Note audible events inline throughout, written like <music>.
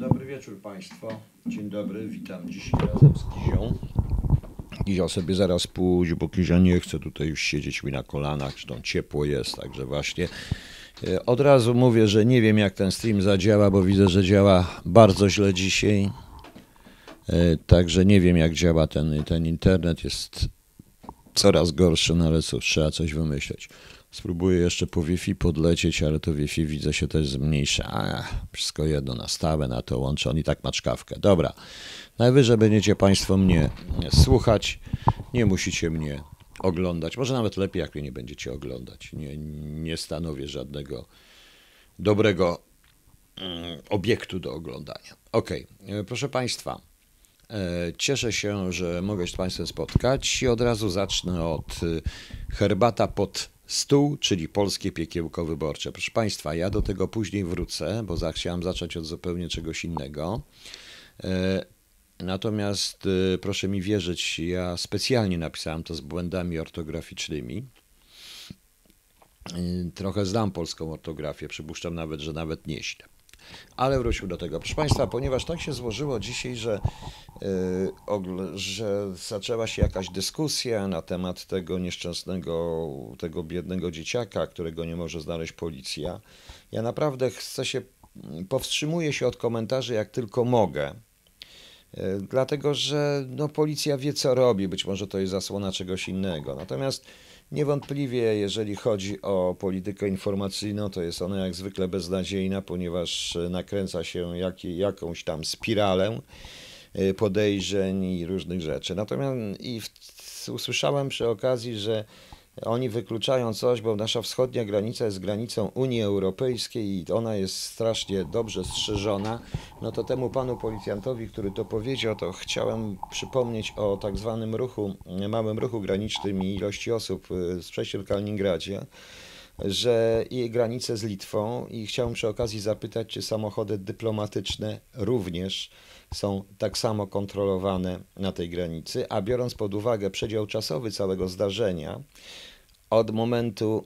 Dobry wieczór Państwu. Dzień dobry, witam dzisiaj razem z Kizią. Kizio sobie zaraz pójdzie, bo Kizia nie chce tutaj już siedzieć mi na kolanach, zresztą ciepło jest, także właśnie e, od razu mówię, że nie wiem jak ten stream zadziała, bo widzę, że działa bardzo źle dzisiaj. E, Także nie wiem jak działa ten, ten internet, jest coraz gorszy, no ale cóż, trzeba coś wymyśleć. Spróbuję jeszcze po Wi-Fi podlecieć, ale to Wi-Fi widzę się też zmniejsza. Wszystko jedno, nastawę na to łączę, on i tak ma czkawkę. Dobra, najwyżej będziecie Państwo mnie słuchać, nie musicie mnie oglądać. Może nawet lepiej, jak mnie nie będziecie oglądać. Nie, nie stanowię żadnego dobrego mm, obiektu do oglądania. Okej, e, proszę Państwa, E, Cieszę się, że mogę się z Państwem spotkać i od razu zacznę od y, herbata pod stół, czyli polskie piekiełko wyborcze. Proszę Państwa, ja do tego później wrócę, bo chciałem zacząć od zupełnie czegoś innego. E, Natomiast y, proszę mi wierzyć, ja specjalnie napisałem to z błędami ortograficznymi. Y, Trochę znam polską ortografię, przypuszczam nawet, że nawet nieźle. Ale wróćmy do tego. Proszę Państwa, ponieważ tak się złożyło dzisiaj, że, ogl- że zaczęła się jakaś dyskusja na temat tego nieszczęsnego, tego biednego dzieciaka, którego nie może znaleźć policja, ja naprawdę chcę się, powstrzymuję się od komentarzy jak tylko mogę. Yy, Dlatego, że no, policja wie, co robi, być może to jest zasłona czegoś innego. Natomiast Niewątpliwie, jeżeli chodzi o politykę informacyjną, to jest ona jak zwykle beznadziejna, ponieważ nakręca się jak, jakąś tam spiralę e, podejrzeń i różnych rzeczy. Natomiast i w, usłyszałem przy okazji, że oni wykluczają coś, bo nasza wschodnia granica jest granicą Unii Europejskiej i ona jest strasznie dobrze strzeżona. No to temu panu policjantowi, który to powiedział, to chciałem przypomnieć o tak zwanym ruchu, małym ruchu granicznym i ilości osób y, z przejściem w Kaliningradzie że i granicę z Litwą i chciałem przy okazji zapytać, czy samochody dyplomatyczne również są tak samo kontrolowane na tej granicy, a biorąc pod uwagę przedział czasowy całego zdarzenia, od momentu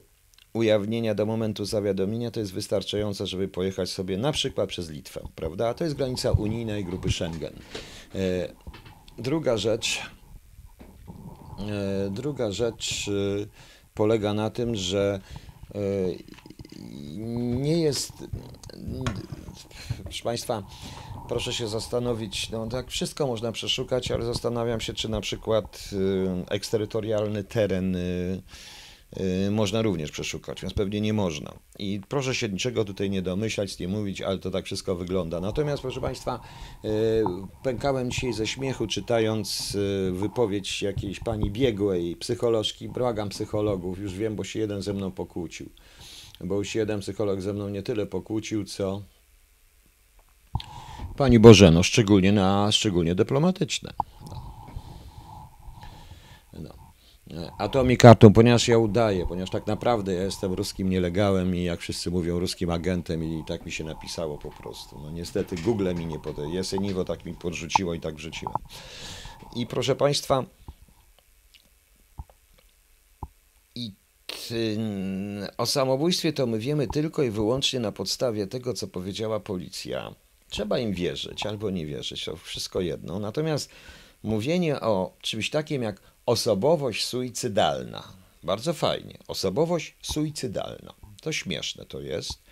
ujawnienia do momentu zawiadomienia to jest wystarczające, żeby pojechać sobie na przykład przez Litwę, prawda? A to jest granica unijna i grupy Schengen. E, Druga rzecz, e, druga rzecz e, polega na tym, że nie jest, proszę Państwa, proszę się zastanowić, no tak wszystko można przeszukać, ale zastanawiam się, czy na przykład eksterytorialny teren można również przeszukać, więc pewnie nie można. I proszę się niczego tutaj nie domyślać, nie mówić, ale to tak wszystko wygląda. Natomiast, proszę Państwa, y, pękałem dzisiaj ze śmiechu, czytając y, wypowiedź jakiejś pani biegłej, psycholożki. Błagam psychologów, już wiem, bo się jeden ze mną pokłócił. Bo już jeden psycholog ze mną nie tyle pokłócił, co Pani Bożeno, szczególnie na szczególnie dyplomatyczne. A to mi kartą, ponieważ ja udaję, ponieważ tak naprawdę ja jestem ruskim nielegałem i jak wszyscy mówią ruskim agentem i tak mi się napisało po prostu. No niestety Google mi nie podaje, Jeseniwo tak mi podrzuciło i tak wrzuciłem. I proszę Państwa, i o samobójstwie to my wiemy tylko i wyłącznie na podstawie tego, co powiedziała policja. Trzeba im wierzyć albo nie wierzyć, to wszystko jedno. Natomiast mówienie o czymś takim jak osobowość suicydalna, bardzo fajnie. Osobowość suicydalna. To śmieszne to jest.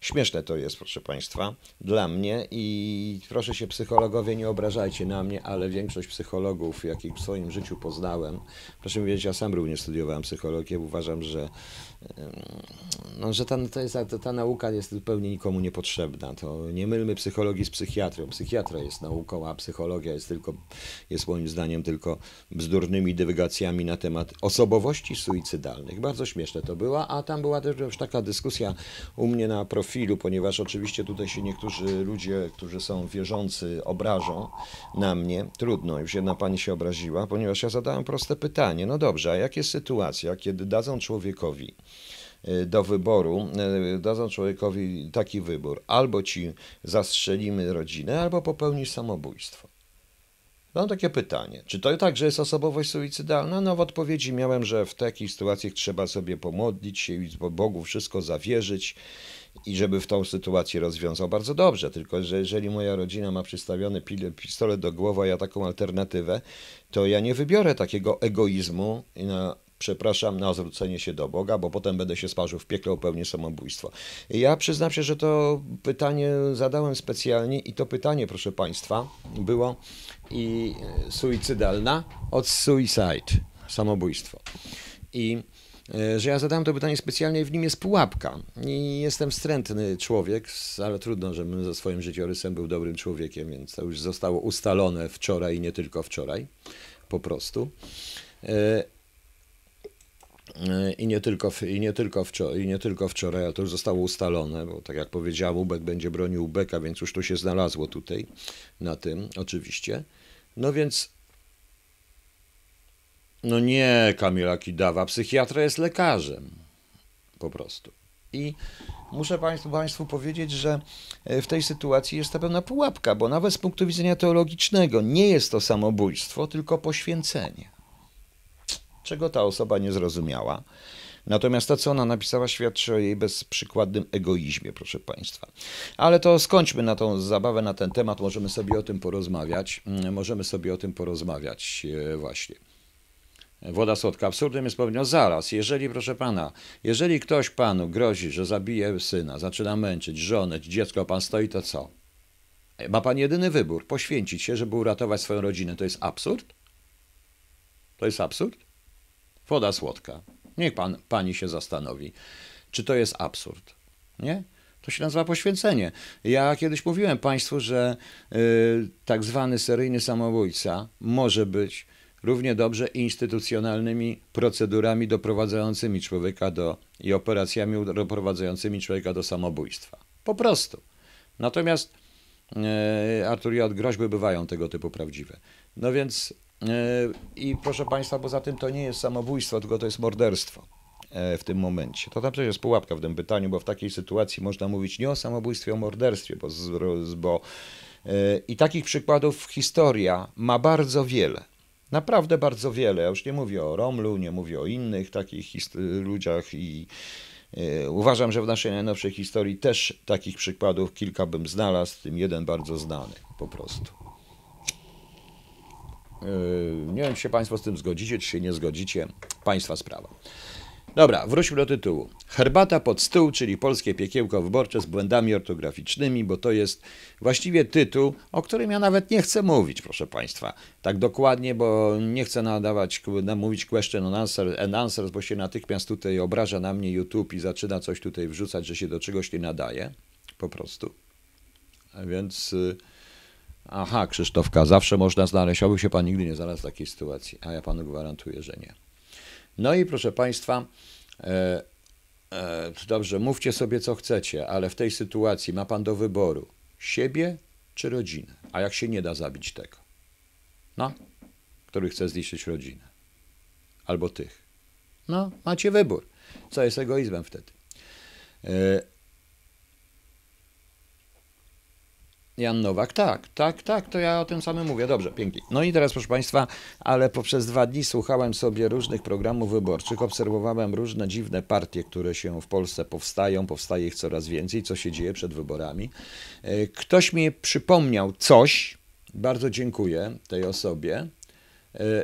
Śmieszne to jest, proszę Państwa, dla mnie i proszę się psychologowie nie obrażajcie na mnie, ale większość psychologów, jakich w swoim życiu poznałem, proszę mi wiedzieć, ja sam również studiowałem psychologię, uważam, że, no, że ta, to jest, ta, ta nauka jest zupełnie nikomu niepotrzebna. To nie mylmy psychologii z psychiatrią. Psychiatra jest nauką, a psychologia jest tylko, jest moim zdaniem tylko bzdurnymi dywagacjami na temat osobowości suicydalnych. Bardzo śmieszne to było, a tam była też już taka dyskusja u mnie na profilu, ponieważ oczywiście tutaj się niektórzy ludzie, którzy są wierzący, obrażą na mnie. Trudno, już jedna pani się obraziła, ponieważ ja zadałem proste pytanie. No dobrze, a jak jest sytuacja, kiedy dadzą człowiekowi do wyboru, y, dadzą człowiekowi taki wybór, albo ci zastrzelimy rodzinę, albo popełnisz samobójstwo. Mam takie pytanie, czy to także jest osobowość suicydalna? No w odpowiedzi miałem, że w takich sytuacjach trzeba sobie pomodlić się i Bogu wszystko zawierzyć i żeby w tą sytuację rozwiązał bardzo dobrze. Tylko, że jeżeli moja rodzina ma przystawiony pistolet do głowy, a ja taką alternatywę, to ja nie wybiorę takiego egoizmu na, przepraszam, na zwrócenie się do Boga, bo potem będę się sparzył w piekle o pełnię samobójstwo. Ja przyznam się, że to pytanie zadałem specjalnie i to pytanie, proszę Państwa, było i suicydalna od suicide, samobójstwo. I E, że ja zadałem to pytanie specjalnie i w nim jest pułapka. I jestem wstrętny człowiek, ale trudno, żebym ze swoim życiorysem był dobrym człowiekiem, więc to już zostało ustalone wczoraj i nie tylko wczoraj, po prostu. E, I nie, tylko, i, nie tylko wczoraj, I nie tylko wczoraj, ale to już zostało ustalone, bo tak jak powiedziałem, Ubek będzie bronił Ubeka, więc już to się znalazło tutaj na tym, oczywiście. No więc no nie, Kamila Kidawa, psychiatra jest lekarzem. Po prostu. I muszę Państwu, Państwu powiedzieć, że e, w tej sytuacji jest to pewna pułapka, bo nawet z punktu widzenia teologicznego nie jest to samobójstwo, tylko poświęcenie. Czego ta osoba nie zrozumiała. Natomiast to, co ona napisała, świadczy o jej bezprzykładnym egoizmie, proszę Państwa. Ale to skończmy na tą zabawę na ten temat, możemy sobie o tym porozmawiać. Mm, możemy sobie o tym porozmawiać e, właśnie woda słodka. Absurdem jest powiedzieć, no zaraz, jeżeli, proszę pana, jeżeli ktoś panu grozi, że zabije syna, zaczyna męczyć, żonę, dziecko, pan stoi, to co? Ma pan jedyny wybór, poświęcić się, żeby uratować swoją rodzinę. To jest absurd? To jest absurd? Woda słodka. Niech pan, pani się zastanowi, czy to jest absurd. Nie? To się nazywa poświęcenie. Ja kiedyś mówiłem Państwu, że y, tak zwany seryjny samobójca może być równie dobrze instytucjonalnymi procedurami doprowadzającymi człowieka do i operacjami doprowadzającymi człowieka do samobójstwa. Po prostu. Natomiast e, Artur J. groźby bywają tego typu prawdziwe. No więc i proszę Państwa, poza tym to nie jest samobójstwo, tylko to jest morderstwo e, w tym momencie. To tam też jest pułapka w tym pytaniu, bo w takiej sytuacji można mówić nie o samobójstwie, o morderstwie, bo, bo e, i takich przykładów historia ma bardzo wiele. Naprawdę bardzo wiele. Ja już nie mówię o Romlu, nie mówię o innych takich ludziach i e, uważam, że w naszej najnowszej historii też takich przykładów kilka bym znalazł, tym jeden bardzo znany po prostu. Nie wiem, czy się Państwo z tym zgodzicie, czy się nie zgodzicie. Państwa sprawa. Dobra, wróćmy do tytułu. Herbata pod stół, czyli polskie piekiełko wyborcze z błędami ortograficznymi, bo to jest właściwie tytuł, o którym ja nawet nie chcę mówić, proszę Państwa. Tak dokładnie, bo nie chcę nadawać, mówić question and answer, and answers, bo się natychmiast tutaj obraża na mnie YouTube i zaczyna coś tutaj wrzucać, że się do czegoś nie nadaje. Po prostu. A więc... Y, aha, Krzysztofka, zawsze można znaleźć, oby się pan nigdy nie znalazł w takiej sytuacji, a ja panu gwarantuję, że nie. No i proszę Państwa, e, e, dobrze, mówcie sobie co chcecie, ale w tej sytuacji ma Pan do wyboru siebie czy rodzinę. A jak się nie da zabić tego? No, który chce zniszczyć rodzinę. Albo tych. No, macie wybór. Co jest egoizmem wtedy? E, Jan Nowak, tak, tak, tak, to ja o tym samym mówię. Dobrze, pięknie. No i teraz, proszę Państwa, ale poprzez dwa dni słuchałem sobie różnych programów wyborczych, obserwowałem różne dziwne partie, które się w Polsce powstają, powstaje ich coraz więcej, co się dzieje przed wyborami. E, ktoś mi przypomniał coś, bardzo dziękuję tej osobie, e,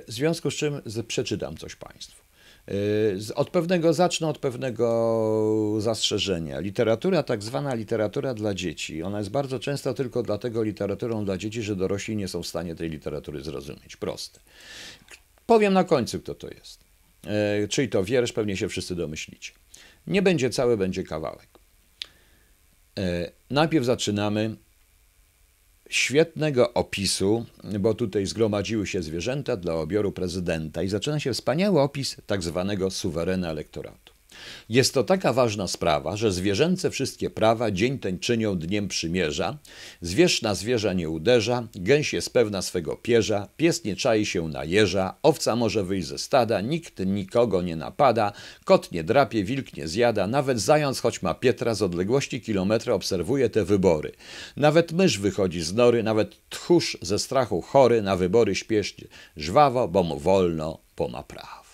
w związku z czym przeczytam coś Państwu. Y, od pewnego zacznę od pewnego zastrzeżenia. Literatura, tak zwana literatura dla dzieci, ona jest bardzo często tylko dlatego literaturą dla dzieci, że dorośli nie są w stanie tej literatury zrozumieć. Proste. Powiem na końcu, kto to jest. Y, czyli to wiersz, pewnie się wszyscy domyślicie. Nie będzie cały, będzie kawałek. Y, najpierw zaczynamy świetnego opisu, bo tutaj zgromadziły się zwierzęta dla obioru prezydenta i zaczyna się wspaniały opis tak zwanego suwerena elektoratu. Jest to taka ważna sprawa, że zwierzęce wszystkie prawa dzień ten czynią dniem przymierza, zwierz na zwierza nie uderza, gęś jest pewna swego pierza, pies nie czai się na jeża, owca może wyjść ze stada, nikt nikogo nie napada, kot nie drapie, wilk nie zjada, nawet zając, choć ma Pietra, z odległości kilometra obserwuje te wybory. Nawet mysz wychodzi z nory, nawet tchórz ze strachu chory na wybory śpiesznie, żwawo, bo mu wolno, bo ma prawo.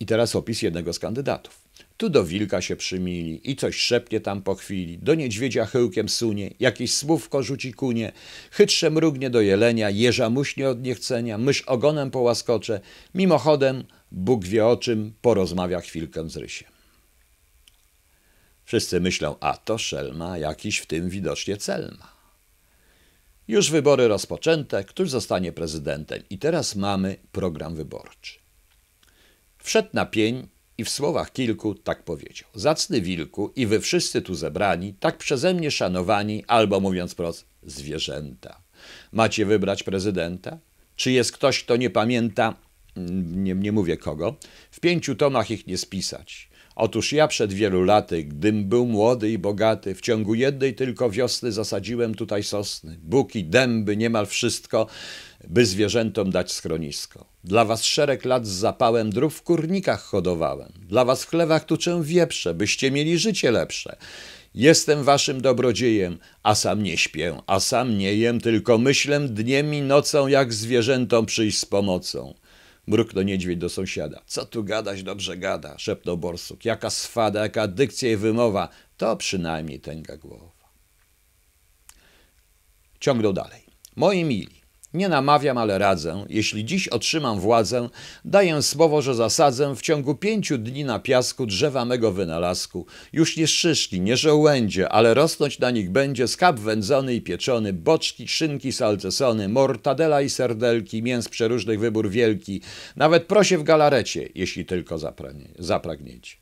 I teraz opis jednego z kandydatów. Tu do wilka się przymili i coś szepnie tam po chwili, do niedźwiedzia chyłkiem sunie, jakieś słówko rzuci kunie, chytrze mrugnie do jelenia, jeża muśnie od niechcenia, mysz ogonem połaskocze, mimochodem, Bóg wie o czym, porozmawia chwilkę z rysiem. Wszyscy myślą, a to szelma, jakiś w tym widocznie cel ma. Już wybory rozpoczęte, któż zostanie prezydentem i teraz mamy program wyborczy. Wszedł na pień i w słowach kilku tak powiedział. Zacny wilku i wy wszyscy tu zebrani, tak przeze mnie szanowani, albo mówiąc prost, zwierzęta. Macie wybrać prezydenta? Czy jest ktoś, kto nie pamięta, nie, nie mówię kogo, w pięciu tomach ich nie spisać. Otóż ja przed wielu laty, gdym był młody i bogaty, w ciągu jednej tylko wiosny zasadziłem tutaj sosny, buki, dęby, niemal wszystko, by zwierzętom dać schronisko. Dla was szereg lat z zapałem drów w kurnikach hodowałem. Dla was w chlewach tuczę wieprze, byście mieli życie lepsze. Jestem waszym dobrodziejem, a sam nie śpię, a sam nie jem, tylko myślę dniem i nocą, jak zwierzętom przyjść z pomocą. Mruknął niedźwiedź do sąsiada. Co tu gadać, dobrze gada, szepnął borsuk. Jaka swada, jaka dykcja i wymowa, to przynajmniej tęga głowa. Ciągnął dalej. Moi mili, nie namawiam, ale radzę. Jeśli dziś otrzymam władzę, daję słowo, że zasadzę w ciągu pięciu dni na piasku drzewa mego wynalazku. Już nie szyszki, nie żołędzie, ale rosnąć na nich będzie skab wędzony i pieczony, boczki, szynki salcesony, mortadela i serdelki, mięs przeróżnych wybór wielki, nawet prosie w galarecie, jeśli tylko zapragniecie.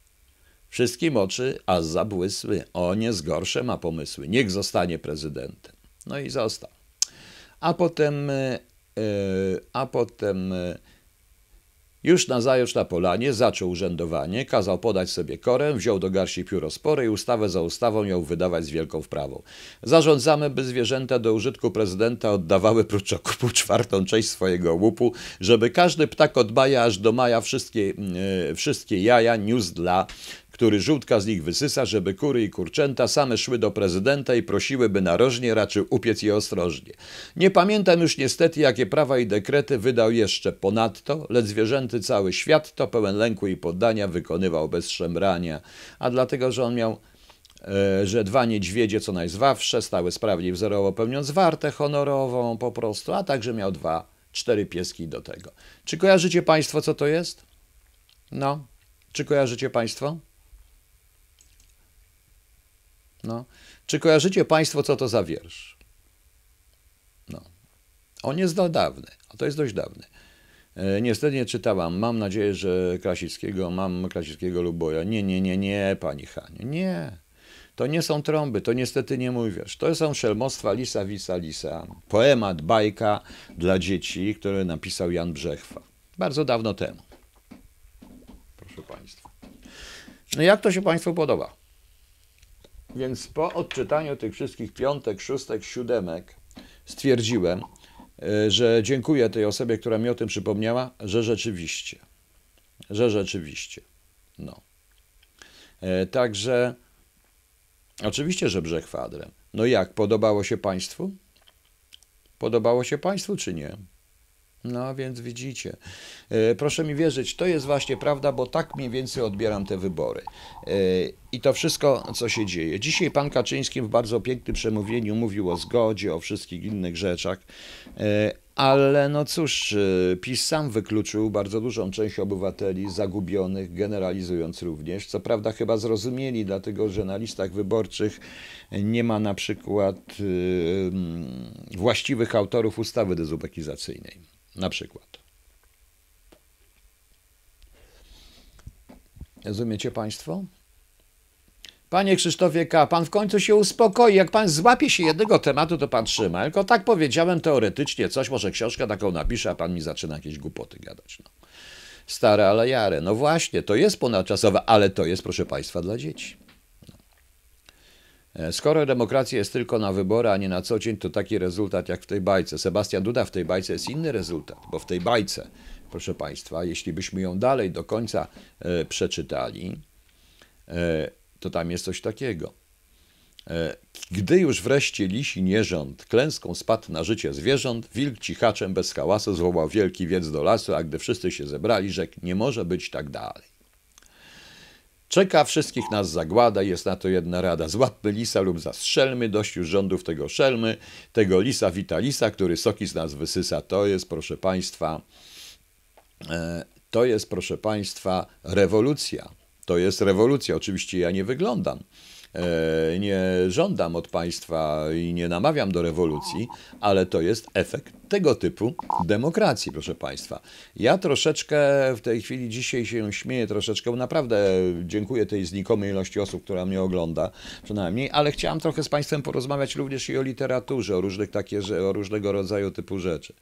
Wszystkim oczy aż zabłysły, o nie zgorsze ma pomysły, niech zostanie prezydentem. No i został a potem, e, a potem e, już na zajutrz na polanie zaczął urzędowanie, kazał podać sobie korę, wziął do garści pióro spore i ustawę za ustawą ją wydawać z wielką wprawą. Zarządzamy, by zwierzęta do użytku prezydenta oddawały prócz okupu <laughs> czwartą część swojego łupu, żeby każdy ptak od maja aż do maja wszystkie, e, wszystkie jaja niósł dla który żółtka z nich wysysa, żeby kury i kurczęta same szły do prezydenta i prosiły, by narożnie raczył upiec je ostrożnie. Nie pamiętam już niestety, jakie prawa i dekrety wydał jeszcze ponadto, lecz zwierzęty cały świat to pełen lęku i poddania wykonywał bez szemrania, a dlatego, że on miał e, że dwa niedźwiedzie, co najzwawsze, stały sprawnie wzorowo pełniąc wartę honorową po prostu, a także miał dwa, cztery pieski do tego. Czy kojarzycie Państwo, co to jest? No, czy kojarzycie Państwo? No. Czy kojarzycie Państwo, co to za wiersz? No. On jest dawny, a to jest dość dawny. E, niestety nie czytałam. Mam nadzieję, że Krasickiego, mam Krasickiego Luboja. Nie, nie, nie, nie, pani Haniu, nie. To nie są trąby, to niestety nie mój wiersz. To są szelmostwa Lisa, Wisa, Lisa. Poemat, bajka dla dzieci, który napisał Jan Brzechwa. Bardzo dawno temu. Proszę Państwa. No jak to się Państwu podoba? Więc po odczytaniu tych wszystkich piątek, szóstek, siódemek stwierdziłem, e, że dziękuję tej osobie, która mi o tym przypomniała, że rzeczywiście, że rzeczywiście. No. E, także oczywiście, że brzeg kwadrem. No jak, podobało się Państwu? Podobało się Państwu, czy nie? No więc widzicie. E, proszę mi wierzyć, to jest właśnie prawda, bo tak mniej więcej odbieram te wybory. E, I to wszystko, co się dzieje. Dzisiaj pan Kaczyński w bardzo pięknym przemówieniu mówił o zgodzie, o wszystkich innych rzeczach, e, ale no cóż, PiS sam wykluczył bardzo dużą część obywateli zagubionych, generalizując również. Co prawda chyba zrozumieli, dlatego że na listach wyborczych nie ma na przykład właściwych autorów ustawy dezubekizacyjnej na przykład. Rozumiecie Państwo? Panie Krzysztofie K., pan w końcu się uspokoi. Jak pan złapie się jednego tematu, to pan trzyma. Tylko tak powiedziałem teoretycznie coś, może książkę taką napiszę, a pan mi zaczyna jakieś głupoty gadać. No. stare ale jare. No właśnie, to jest ponadczasowe, ale to jest, proszę Państwa, dla dzieci. E, skoro demokracja jest tylko na wybory, a nie na co dzień, to taki rezultat jak w tej bajce. Sebastian Duda w tej bajce jest inny rezultat, bo w tej bajce, proszę Państwa, jeśli byśmy ją dalej do końca e, przeczytali, e, to tam jest coś takiego. E, gdy już wreszcie lisi nierząd klęską spadł na życie zwierząt, wilk cichaczem bez hałasu zwołał wielki wiec do lasu, a gdy wszyscy się zebrali, rzekł, nie może być tak dalej. Czeka wszystkich nas zagłada, jest na to jedna rada. Złapmy lisa lub zastrzelmy, dość już rządów tego szelmy, tego lisa witalisa, który soki z nas wysysa. To jest, proszę Państwa, e, to jest, proszę Państwa, rewolucja. To jest rewolucja. Oczywiście ja nie wyglądam nie żądam od państwa i nie namawiam do rewolucji, ale to jest efekt tego typu demokracji, proszę państwa. Ja troszeczkę w tej chwili dzisiaj się śmieję, troszeczkę, naprawdę dziękuję tej znikomej ilości osób, która mnie ogląda, przynajmniej, ale chciałam trochę z państwem porozmawiać również i o literaturze, o różnych takie, o różnego rodzaju typu rzeczy.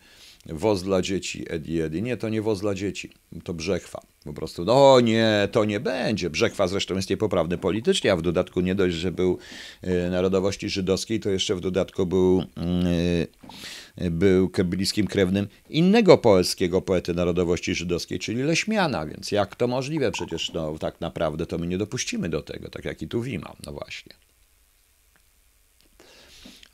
Woz dla dzieci, Edi Edi. Nie, to nie woz dla dzieci, to brzechwa. Po prostu, no nie, to nie będzie. Brzechwa zresztą jest niepoprawny politycznie, a w dodatku nie dość, że był y, narodowości żydowskiej, to jeszcze w dodatku był, y, był bliskim krewnym innego polskiego poety narodowości żydowskiej, czyli Leśmiana, więc jak to możliwe? Przecież no, tak naprawdę to my nie dopuścimy do tego, tak jak i tu Wima, no właśnie.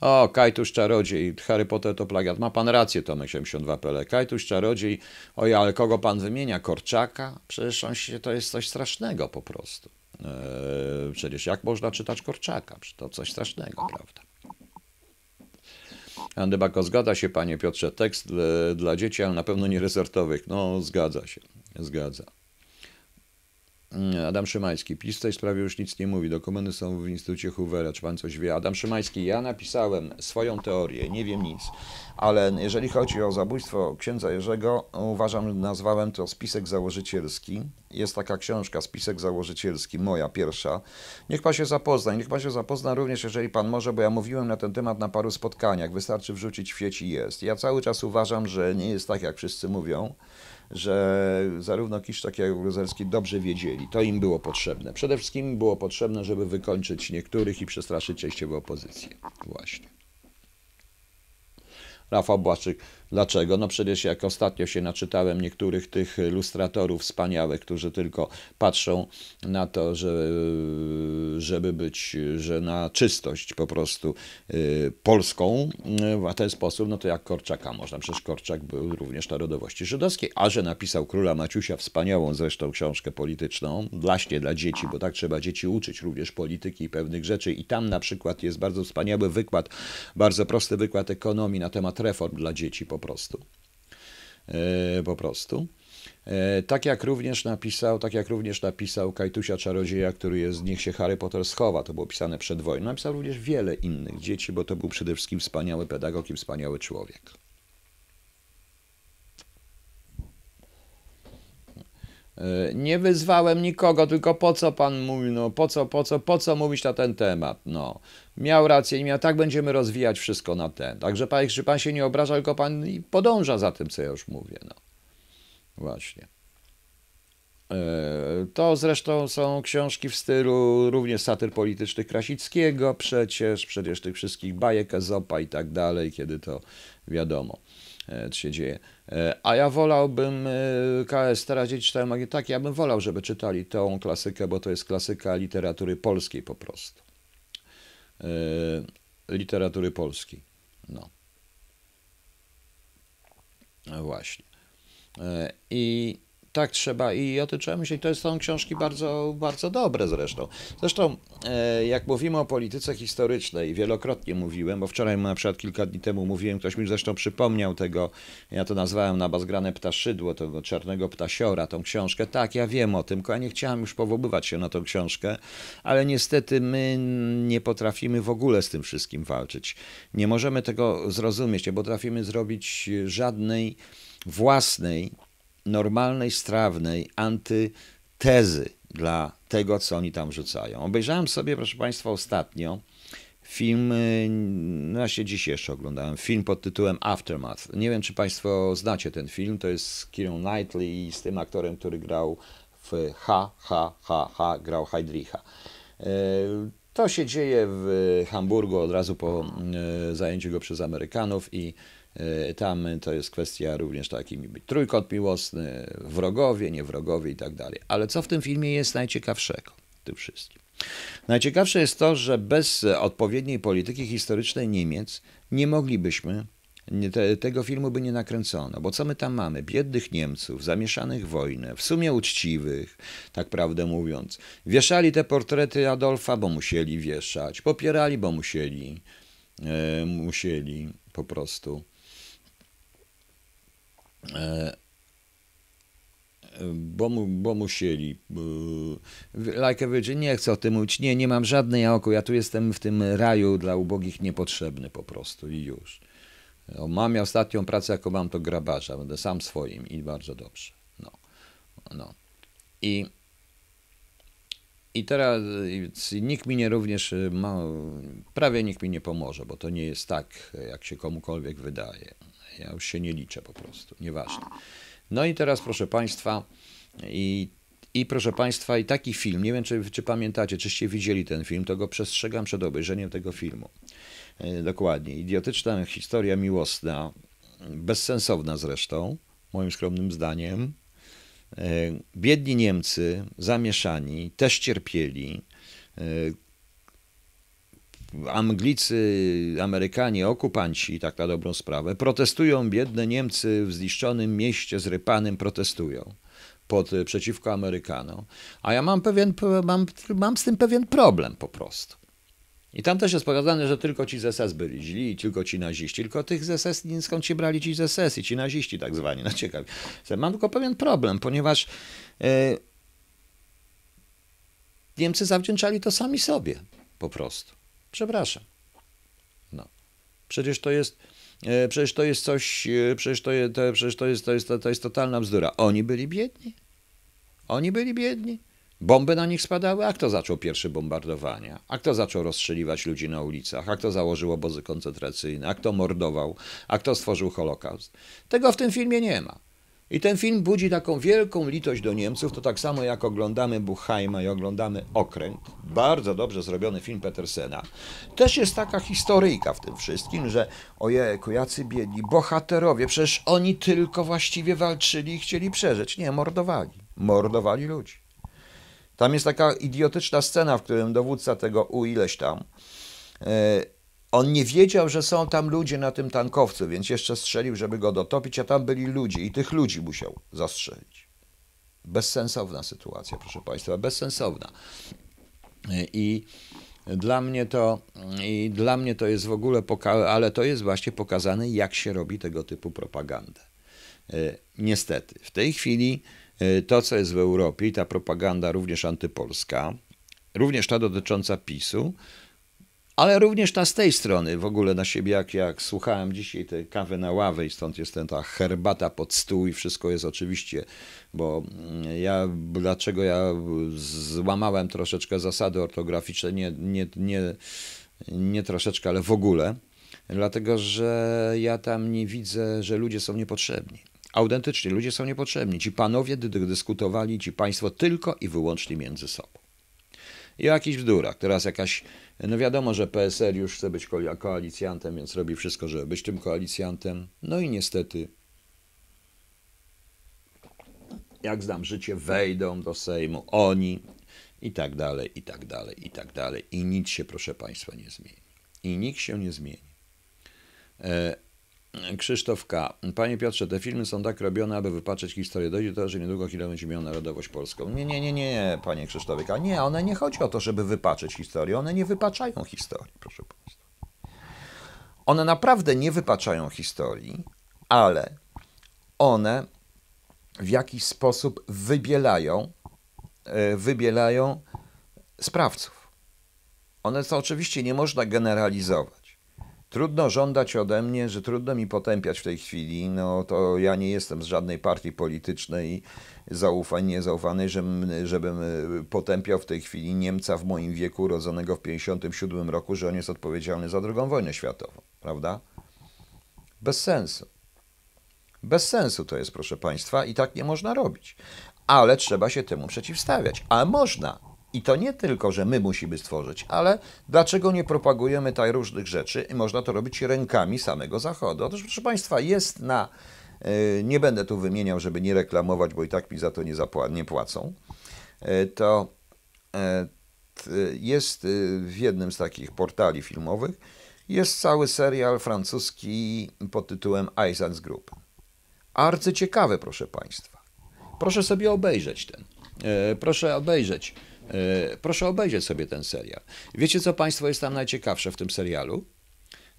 O, Kajtusz Czarodziej, Harry Potter to plagiat. Ma pan rację, Tomek 72 PL. Kajtusz Czarodziej, oj, ale kogo pan wymienia? Korczaka? Przecież on się, to jest coś strasznego po prostu. Eee, przecież jak można czytać Korczaka? To coś strasznego, prawda? Andybako, zgadza się, panie Piotrze, tekst dla, dla dzieci, ale na pewno nie resortowych. No, zgadza się, zgadza. Adam Szymański. PiS w tej sprawie już nic nie mówi. Dokumenty są w Instytucie Hoovera. Czy pan coś wie? Adam Szymański. Ja napisałem swoją teorię. Nie wiem nic. Ale jeżeli chodzi o zabójstwo księdza Jerzego, uważam, nazwałem to spisek założycielski. Jest taka książka, spisek założycielski, moja pierwsza. Niech pan się zapozna. Niech pan się zapozna również, jeżeli pan może, bo ja mówiłem na ten temat na paru spotkaniach. Wystarczy wrzucić w sieci jest. Ja cały czas uważam, że nie jest tak, jak wszyscy mówią że zarówno Kiszczak, jak i Gruzelski dobrze wiedzieli. To im było potrzebne. Przede wszystkim było potrzebne, żeby wykończyć niektórych i przestraszyć częściowo opozycję. Właśnie. Rafał Błaczyk Dlaczego? No przecież jak ostatnio się naczytałem niektórych tych lustratorów wspaniałych, którzy tylko patrzą na to, że, żeby być, że na czystość po prostu y, polską y, w ten sposób, no to jak Korczaka można. Przecież Korczak był również narodowości żydowskiej, a że napisał Króla Maciusia, wspaniałą zresztą książkę polityczną, właśnie dla dzieci, bo tak trzeba dzieci uczyć również polityki i pewnych rzeczy i tam na przykład jest bardzo wspaniały wykład, bardzo prosty wykład ekonomii na temat reform dla dzieci po po prostu. E, po prostu. E, tak jak również napisał, tak jak również napisał Kajtusia Czarodzieja, który jest Niech się Harry Potter schowa, to było pisane przed wojną. Napisał również wiele innych dzieci, bo to był przede wszystkim wspaniały pedagog i wspaniały człowiek. Nie wyzwałem nikogo, tylko po co pan mówi, no po co, po co, po co mówić na ten temat, no. Miał rację, nie miał, tak będziemy rozwijać wszystko na ten. Także pan, czy pan się nie obraża, tylko pan podąża za tym, co ja już mówię, no. Właśnie. E, to zresztą są książki w stylu również satyr politycznych Krasickiego, przecież, przecież tych wszystkich bajek Ezopa i tak dalej, kiedy to wiadomo. E, co się dzieje. E, a ja wolałbym, e, KS, teraz dzieci czytają magię, tak, ja bym wolał, żeby czytali tą klasykę, bo to jest klasyka literatury polskiej po prostu. Literatury polskiej, no. no właśnie. I tak trzeba i o tym trzeba myśleć. To są książki bardzo, bardzo dobre zresztą. Zresztą, e, jak mówimy o polityce historycznej, wielokrotnie mówiłem, bo wczoraj na przykład kilka dni temu mówiłem, ktoś mi zresztą przypomniał tego, ja to nazwałem na bazgrane ptaszydło, tego czarnego ptasiora, tą książkę. Tak, ja wiem o tym, tylko ja nie chciałem już powoływać się na tą książkę, ale niestety my nie potrafimy w ogóle z tym wszystkim walczyć. Nie możemy tego zrozumieć, nie potrafimy zrobić żadnej własnej normalnej, strawnej antytezy dla tego, co oni tam rzucają. Obejrzałem sobie, proszę Państwa, ostatnio film, y, no ja się dziś jeszcze oglądałem, film pod tytułem Aftermath. Nie wiem, czy Państwo znacie ten film, to jest z Keirą Knightley z tym aktorem, który grał w H, H, H, H, grał Heidricha. Y, to się dzieje w Hamburgu od razu po zajęciu go przez Amerykanów i tam to jest kwestia również być trójkąt miłosny, wrogowie, nie wrogowie i tak dalej. Ale co w tym filmie jest najciekawszego? Tym wszystkim. Najciekawsze jest to, że bez odpowiedniej polityki historycznej Niemiec nie moglibyśmy, te, tego filmu by nie nakręcono, bo co my tam mamy? Biednych Niemców, zamieszanych w wojnę, w sumie uczciwych, tak prawdę mówiąc. Wieszali te portrety Adolfa, bo musieli wieszać, popierali, bo musieli, e, musieli po prostu. E, bo, mu, bo musieli. Like Virgin, nie chcę o tym mówić. Nie, nie mam żadnej oko. Ja tu jestem w tym raju dla ubogich niepotrzebny po prostu i już. Mam ja ostatnią pracę, jaką mam, to grabarza. Będę sam swoim i bardzo dobrze. No. no. I, i teraz nikt mi nie również, ma, prawie nikt mi nie pomoże, bo to nie jest tak, jak się komukolwiek wydaje. Ja już się nie liczę po prostu, nieważne. No i teraz, proszę Państwa, i, i proszę Państwa, i taki film, nie wiem, czy, czy pamiętacie, czyście widzieli ten film, to go przestrzegam przed obejrzeniem tego filmu. E, dokładnie. Idiotyczna historia miłosna, bezsensowna zresztą, moim skromnym zdaniem. E, biedni Niemcy, zamieszani, też cierpieli. E, Anglicy, Amerykanie, okupanci, tak na dobrą sprawę, protestują, biedne Niemcy w zniszczonym mieście zrypanym protestują pod, przeciwko Amerykanom. A ja mam, pewien, mam, mam z tym pewien problem po prostu. I tam też jest pokazane, że tylko ci z SS byli źli, tylko ci naziści. Tylko tych z SS, skąd się brali ci z SS i ci naziści tak zwani. No ciekawe. Mam tylko pewien problem, ponieważ e, Niemcy zawdzięczali to sami sobie po prostu. Przepraszam. No. Przecież to jest, e, przecież to jest coś, e, przecież to jest, przecież to jest, to jest, to jest totalna bzdura. Oni byli biedni. Oni byli biedni. Bomby na nich spadały, a kto zaczął pierwsze bombardowania? A kto zaczął rozstrzeliwać ludzi na ulicach? A kto założył obozy koncentracyjne? A kto mordował? A kto stworzył Holokaust? Tego w tym filmie nie ma. I ten film budzi taką wielką litość do Niemców, to tak samo jak oglądamy Buchheima i oglądamy Okręt, bardzo dobrze zrobiony film Petersena. Też jest taka historyjka w tym wszystkim, że ojejku, jacy biedni, bohaterowie, przecież oni tylko właściwie walczyli i chcieli przeżyć. Nie, mordowali. Mordowali ludzi. Tam jest taka idiotyczna scena, w którym dowódca tego U ileś tam yy, on nie wiedział, że są tam ludzie na tym tankowcu, więc jeszcze strzelił, żeby go dotopić, a tam byli ludzie i tych ludzi musiał zastrzelić. Bezsensowna sytuacja, proszę Państwa, bezsensowna. I dla mnie to, i dla mnie to jest w ogóle, ale to jest właśnie pokazane, jak się robi tego typu propagandę. E, niestety, w tej chwili e, to, co jest w Europie i ta propaganda również antypolska, również ta dotycząca PiSu, ale również ta z tej strony w ogóle na siebie, jak, jak słuchałem dzisiaj tej kawy na ławę i stąd jest ten, ta herbata pod stół i wszystko jest oczywiście, bo mm, ja, dlaczego ja złamałem troszeczkę zasady ortograficzne, nie, nie, nie, nie troszeczkę, ale w ogóle, dlatego że ja tam nie widzę, że ludzie są niepotrzebni. Autentycznie, ludzie są niepotrzebni. Ci panowie dyskutowali, ci państwo tylko i wyłącznie między sobą. I o jakichś bzdurach. Teraz jakaś no wiadomo, że PSL już chce być koalicjantem, więc robi wszystko, żeby być tym koalicjantem. No i niestety, jak znam życie, wejdą do Sejmu oni i tak dalej, i tak dalej, i tak dalej. I nic się, proszę Państwa, nie zmieni. I nikt się nie zmieni. E, Krzysztof K. Panie Piotrze, te filmy są tak robione, aby wypatrzeć historię. Dojdzie do tego, że niedługo Hitler będzie miał narodowość polską. Nie, nie, nie, nie, panie Krzysztofie K. Nie, one nie chodzi o to, żeby wypatrzeć historię. One nie wypaczają historii, proszę państwa. One naprawdę nie wypaczają historii, ale one w jakiś sposób wybielają, e, wybielają sprawców. One to oczywiście nie można generalizować. Trudno żądać ode mnie, że trudno mi potępiać w tej chwili. No to ja nie jestem z żadnej partii politycznej zaufań, niezaufanej, żebym, żebym y, potępiał w tej chwili Niemca w moim wieku, urodzonego w 1957 roku, że on jest odpowiedzialny za II wojnę światową, prawda? Bez sensu. Bez sensu to jest, proszę Państwa, i tak nie można robić. Ale trzeba się temu przeciwstawiać. A można. I to nie tylko, że my musimy stworzyć, ale dlaczego nie propagujemy tak różnych rzeczy i można to robić rękami samego Zachodu? Otóż, proszę Państwa, jest na. y, Nie będę tu wymieniał, żeby nie reklamować, bo i tak mi za to nie, zapła- nie płacą. Y, To e, jest w jednym z takich portali filmowych jest cały serial francuski pod tytułem Islands Group. Arcyciekawe, proszę Państwa. Proszę sobie obejrzeć ten. E, proszę obejrzeć. E, proszę obejrzeć sobie ten serial. Wiecie, co Państwo jest tam najciekawsze w tym serialu?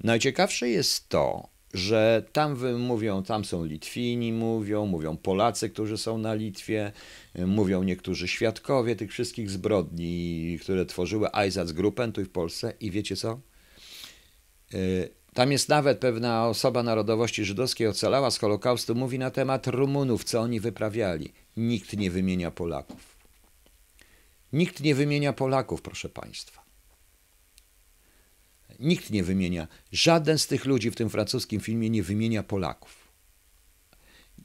Najciekawsze jest to, że tam mówią, tam są Litwini, mówią, mówią Polacy, którzy są na Litwie, e, mówią niektórzy świadkowie tych wszystkich zbrodni, które tworzyły Einsatzgruppen tu w Polsce. I wiecie co? Y, Tam jest nawet pewna osoba narodowości żydowskiej ocalała z Holokaustu, mówi na temat Rumunów, co oni wyprawiali. Nikt nie wymienia Polaków. Nikt nie wymienia Polaków, proszę Państwa. Nikt nie wymienia, żaden z tych ludzi w tym francuskim filmie nie wymienia Polaków.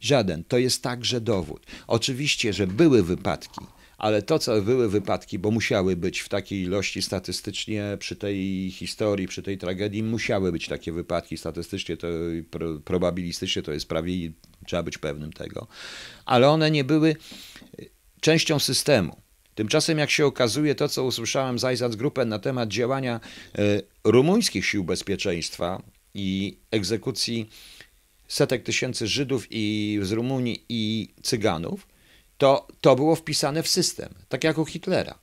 Żaden. To jest także dowód. Oczywiście, że były wypadki, ale to, co były wypadki, bo musiały być w takiej ilości statystycznie przy tej historii, przy tej tragedii, musiały być takie wypadki. Statystycznie to, pro, probabilistycznie to jest prawie, trzeba być pewnym tego. Ale one nie były częścią systemu. Tymczasem, jak się okazuje, to co usłyszałem z Einsatzgruppen na temat działania e, rumuńskich sił bezpieczeństwa i egzekucji setek tysięcy Żydów i z Rumunii i Cyganów, to to było wpisane w system, tak jak u Hitlera.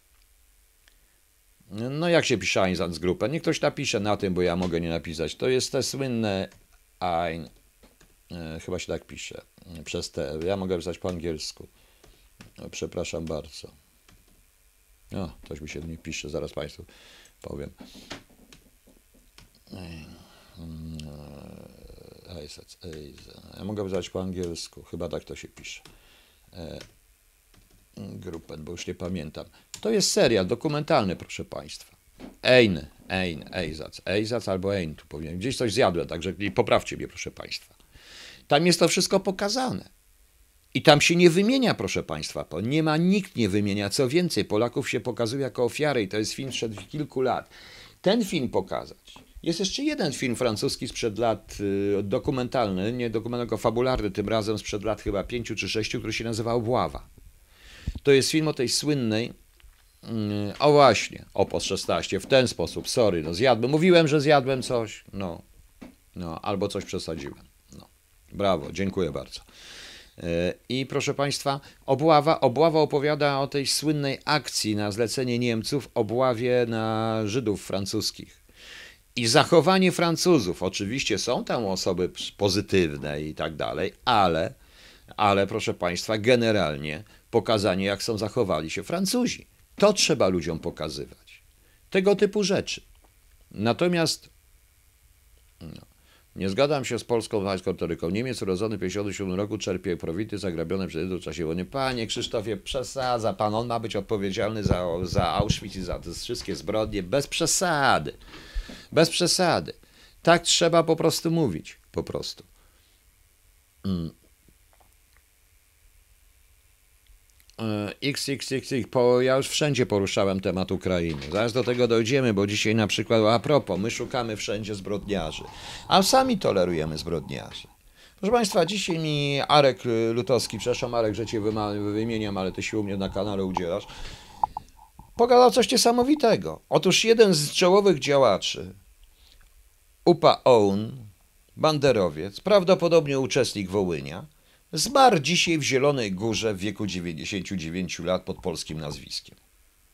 No jak się pisze Einsatzgruppe? Niech ktoś napisze na tym, bo ja mogę nie napisać. To jest te słynne Ein... e, Chyba się tak pisze. Przez te. Ja mogę pisać po angielsku. Przepraszam bardzo. No, coś mi się nie pisze, zaraz Państwu powiem. Ja mogę pisać po angielsku, chyba tak to się pisze. Gruppen, bo już nie pamiętam. To jest serial dokumentalny, proszę Państwa. Ein, Ein, Eisac, Eisac albo Ein, tu powiem. Gdzieś coś zjadłem, także poprawcie mnie, proszę Państwa. Tam jest to wszystko pokazane. I tam się nie wymienia, proszę Państwa, nie ma, nikt nie wymienia. Co więcej, Polaków się pokazuje jako ofiary i to jest film sprzed kilku lat. Ten film pokazać. Jest jeszcze jeden film francuski sprzed lat, y, dokumentalny, nie dokumentalny, tylko fabularny, tym razem sprzed lat chyba pięciu czy sześciu, który się nazywa Obława. To jest film o tej słynnej, mm, o właśnie, Opos 16, w ten sposób, sorry, no zjadłem, mówiłem, że zjadłem coś, no, no, albo coś przesadziłem, no. Brawo, dziękuję bardzo. I proszę Państwa, obława, obława opowiada o tej słynnej akcji na zlecenie Niemców, obławie na Żydów francuskich. I zachowanie Francuzów. Oczywiście są tam osoby pozytywne i tak dalej, ale, ale proszę Państwa, generalnie pokazanie, jak są zachowali się Francuzi. To trzeba ludziom pokazywać. Tego typu rzeczy. Natomiast no, nie zgadzam się z polską pańską retoryką. Niemiec urodzony w 1957 roku czerpie profity zagrabione przez w czasie wojny. Panie Krzysztofie, przesadza pan. On ma być odpowiedzialny za, za Auschwitz i za te wszystkie zbrodnie. Bez przesady. Bez przesady. Tak trzeba po prostu mówić. Po prostu. Mm. E, XXX, po, ja już wszędzie poruszałem temat Ukrainy. Zaraz do tego dojdziemy, bo dzisiaj na przykład, a propos, my szukamy wszędzie zbrodniarzy, a sami tolerujemy zbrodniarzy. Proszę Państwa, dzisiaj mi Arek Lutowski, przepraszam Arek, że Cię wymieniam, ale Ty się u mnie na kanale udzielasz, pogadał coś niesamowitego. Otóż jeden z czołowych działaczy, UPA OWN, banderowiec, prawdopodobnie uczestnik Wołynia, Zmarł dzisiaj w Zielonej Górze w wieku 99 lat pod polskim nazwiskiem.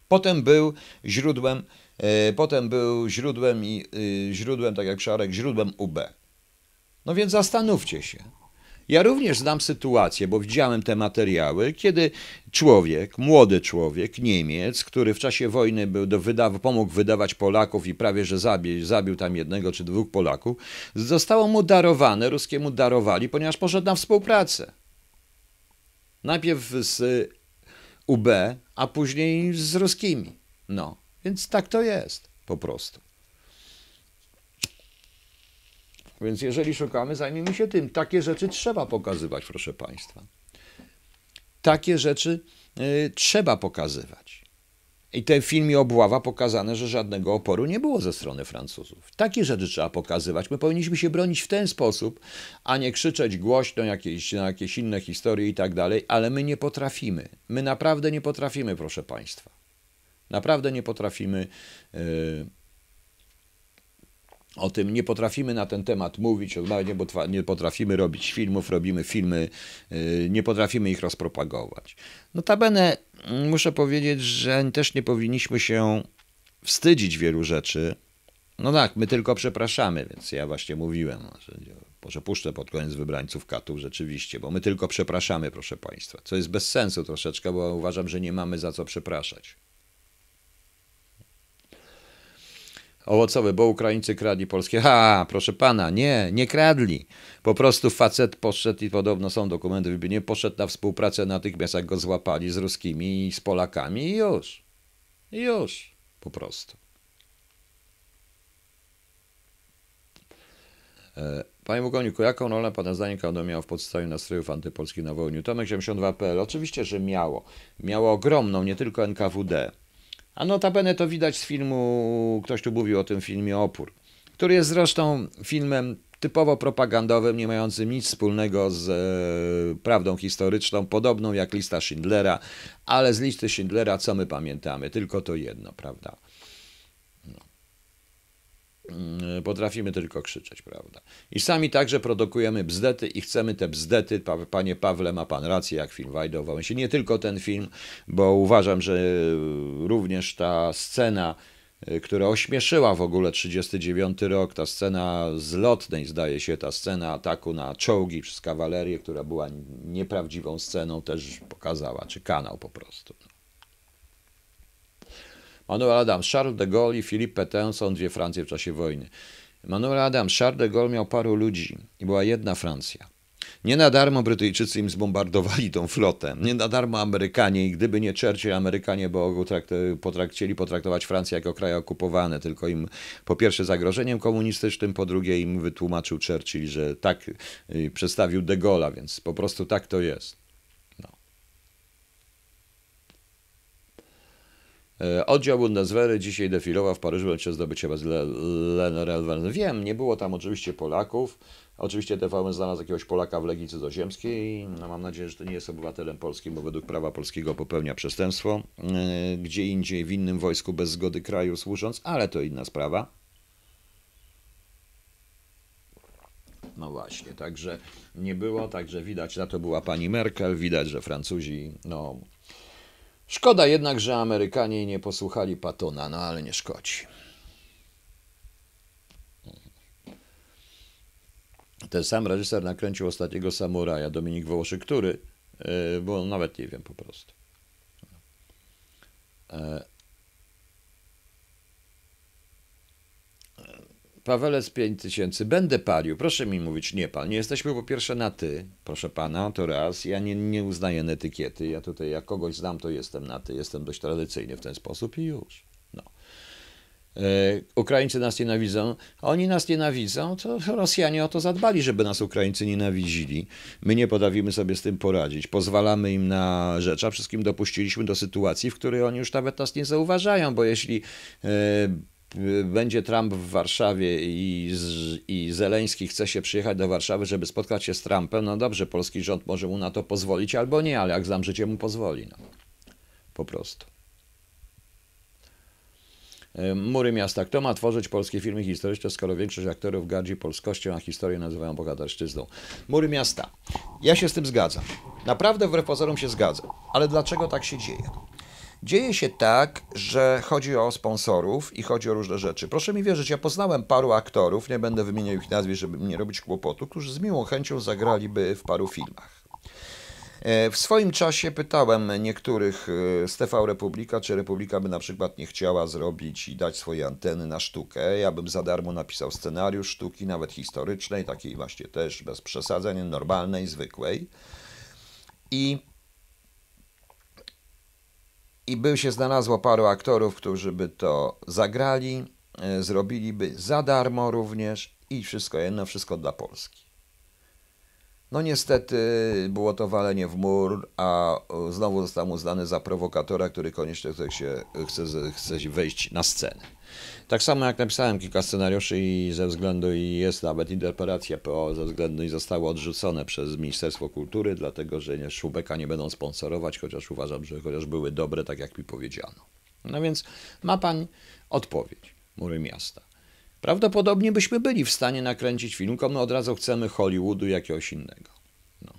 Potem był źródłem, e, potem był źródłem i e, źródłem, tak jak Szarek, źródłem UB. No więc zastanówcie się. Ja również znam sytuację, bo widziałem te materiały, kiedy człowiek, młody człowiek, Niemiec, który w czasie wojny był do pomógł wydawać Polaków i prawie że zabił, zabił tam jednego czy dwóch Polaków, zostało mu darowane, ruskiemu darowali, ponieważ poszedł na współpracę. Najpierw z UB, a później z ruskimi. No, więc tak to jest po prostu. Więc jeżeli szukamy, zajmijmy się tym. Takie rzeczy trzeba pokazywać, proszę Państwa. Takie rzeczy y, trzeba pokazywać. I ten filmie Obława pokazane, że żadnego oporu nie było ze strony Francuzów. Takie rzeczy trzeba pokazywać. My powinniśmy się bronić w ten sposób, a nie krzyczeć głośno jakieś, na jakieś inne historie i tak dalej, ale my nie potrafimy. My naprawdę nie potrafimy, proszę Państwa. Naprawdę nie potrafimy. Yy, o tym nie potrafimy na ten temat mówić, nie, potrafimy robić filmów, robimy filmy, yy, nie potrafimy ich rozpropagować. Notabene mm, muszę powiedzieć, że też nie powinniśmy się wstydzić wielu rzeczy. No tak, my tylko przepraszamy, więc ja właśnie mówiłem, że może puszczę pod koniec wybrańców katów rzeczywiście, bo my tylko przepraszamy, proszę Państwa, co jest bez sensu troszeczkę, bo uważam, że nie mamy za co przepraszać. Owocowe, bo Ukraińcy kradli polskie. Ha, proszę pana, nie, nie kradli. Po prostu facet poszedł i podobno są dokumenty, nie poszedł na współpracę natychmiast, jak go złapali z ruskimi i z Polakami i już. I już, po prostu. E, panie pułkowniku, jaką rolę Pana zdaniem KONO miał w podstawie nastrojów antypolskich na wojnie? Tomek 72.pl. Oczywiście, że miało. Miało ogromną, nie tylko NKWD. A notabene to widać z filmu, ktoś tu mówił o tym filmie Opór, który jest zresztą filmem typowo propagandowym, nie mającym nic wspólnego z e, prawdą historyczną, podobną jak lista Schindlera, ale z listy Schindlera co my pamiętamy? Tylko to jedno, prawda? Mm, potrafimy tylko krzyczeć, prawda? I sami także produkujemy bzdety i chcemy te bzdety, panie Pawle, ma pan rację, jak film Wajdo Wałęsie. Nie tylko ten film, bo uważam, że również ta scena, y, która ośmieszyła w ogóle 39 rok, ta scena z lotnej, zdaje się, ta scena ataku na czołgi przez kawalerię, która była nieprawdziwą sceną, też pokazała, czy kanał po prostu. Manuel Adams, Charles de Gaulle i Philippe Pétain są dwie Francje w czasie wojny. Manuel Adams, Charles de Gaulle miał paru ludzi i była jedna Francja. Nie na darmo Brytyjczycy im zbombardowali tą flotę. Nie na darmo Amerykanie i gdyby nie Churchill, Amerykanie by potrakt, chcieli potraktować Francję jako kraj okupowany, tylko im po pierwsze zagrożeniem komunistycznym, po drugie im wytłumaczył Churchill, że tak y, przedstawił de Gaulle'a, więc po prostu tak to jest. Oddział Bundeswehry dzisiaj defilował w Paryżu lecie zdobycie Lennerelven. Wiem, nie było tam oczywiście Polaków. Oczywiście TVN znalazł jakiegoś Polaka w Legii Cudzoziemskiej. No, mam nadzieję, że to nie jest obywatelem polskim, bo według prawa polskiego popełnia przestępstwo. E, gdzie indziej w innym wojsku bez zgody kraju służąc, ale to inna sprawa. No właśnie, także nie było, także widać, na to była pani Merkel, widać, że Francuzi, no Szkoda jednak, że Amerykanie nie posłuchali Patona, no ale nie szkodzi. Ten sam reżyser nakręcił ostatniego samuraja, Dominik Wołoszy, który, e, bo nawet nie wiem po prostu. Pawelec 5000, będę palił, proszę mi mówić, nie pal. Nie jesteśmy po pierwsze na ty, proszę pana, to raz. Ja nie, nie uznaję etykiety. Ja tutaj, jak kogoś znam, to jestem na ty. Jestem dość tradycyjny w ten sposób i już. No. E, Ukraińcy nas nienawidzą, oni nas nienawidzą, to Rosjanie o to zadbali, żeby nas Ukraińcy nienawidzili. My nie podawimy sobie z tym poradzić. Pozwalamy im na rzecz, a wszystkim dopuściliśmy do sytuacji, w której oni już nawet nas nie zauważają, bo jeśli e, będzie Trump w Warszawie i, i Zeleński chce się przyjechać do Warszawy, żeby spotkać się z Trumpem, no dobrze, polski rząd może mu na to pozwolić albo nie, ale jak znam życie, mu pozwoli. No. Po prostu. Mury miasta. Kto ma tworzyć polskie filmy historyczne, skoro większość aktorów gardzi polskością, a historię nazywają bohaterszczyzną? Mury miasta. Ja się z tym zgadzam. Naprawdę wbrew pozorom się zgadzam. Ale dlaczego tak się dzieje? Dzieje się tak, że chodzi o sponsorów i chodzi o różne rzeczy. Proszę mi wierzyć, ja poznałem paru aktorów, nie będę wymieniał ich nazwisk, żeby nie robić kłopotu, którzy z miłą chęcią zagraliby w paru filmach. E, w swoim czasie pytałem niektórych e, z TV Republika, czy Republika by na przykład nie chciała zrobić i dać swoje anteny na sztukę. Ja bym za darmo napisał scenariusz sztuki, nawet historycznej, takiej właśnie też bez przesadzeń, normalnej, zwykłej. I i by się znalazło paru aktorów, którzy by to zagrali, e, zrobiliby za darmo również i wszystko jedno, wszystko dla Polski. No niestety było to walenie w mur, a znowu został uznany za prowokatora, który koniecznie chce, się, chce, chce wejść na scenę. Tak samo jak napisałem kilka scenariuszy i ze względu i jest nawet interpelacja PO ze względu i zostały odrzucone przez Ministerstwo Kultury, dlatego że Szubeka nie będą sponsorować, chociaż uważam, że chociaż były dobre, tak jak mi powiedziano. No więc ma pan odpowiedź, Mury Miasta. Prawdopodobnie byśmy byli w stanie nakręcić film, my od razu chcemy Hollywoodu jakiegoś innego. No.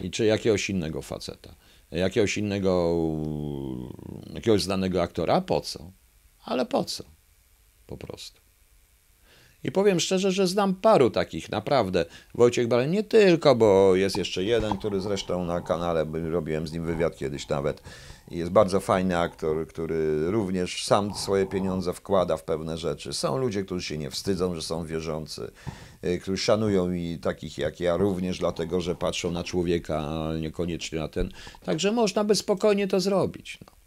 I czy jakiegoś innego faceta jakiegoś innego, jakiegoś znanego aktora. Po co? Ale po co? Po prostu. I powiem szczerze, że znam paru takich, naprawdę. Wojciech Bale nie tylko, bo jest jeszcze jeden, który zresztą na kanale, robiłem z nim wywiad kiedyś nawet. Jest bardzo fajny aktor, który również sam swoje pieniądze wkłada w pewne rzeczy. Są ludzie, którzy się nie wstydzą, że są wierzący, y, którzy szanują i takich jak ja również, dlatego że patrzą na człowieka, a niekoniecznie na ten. Także można by spokojnie to zrobić. No.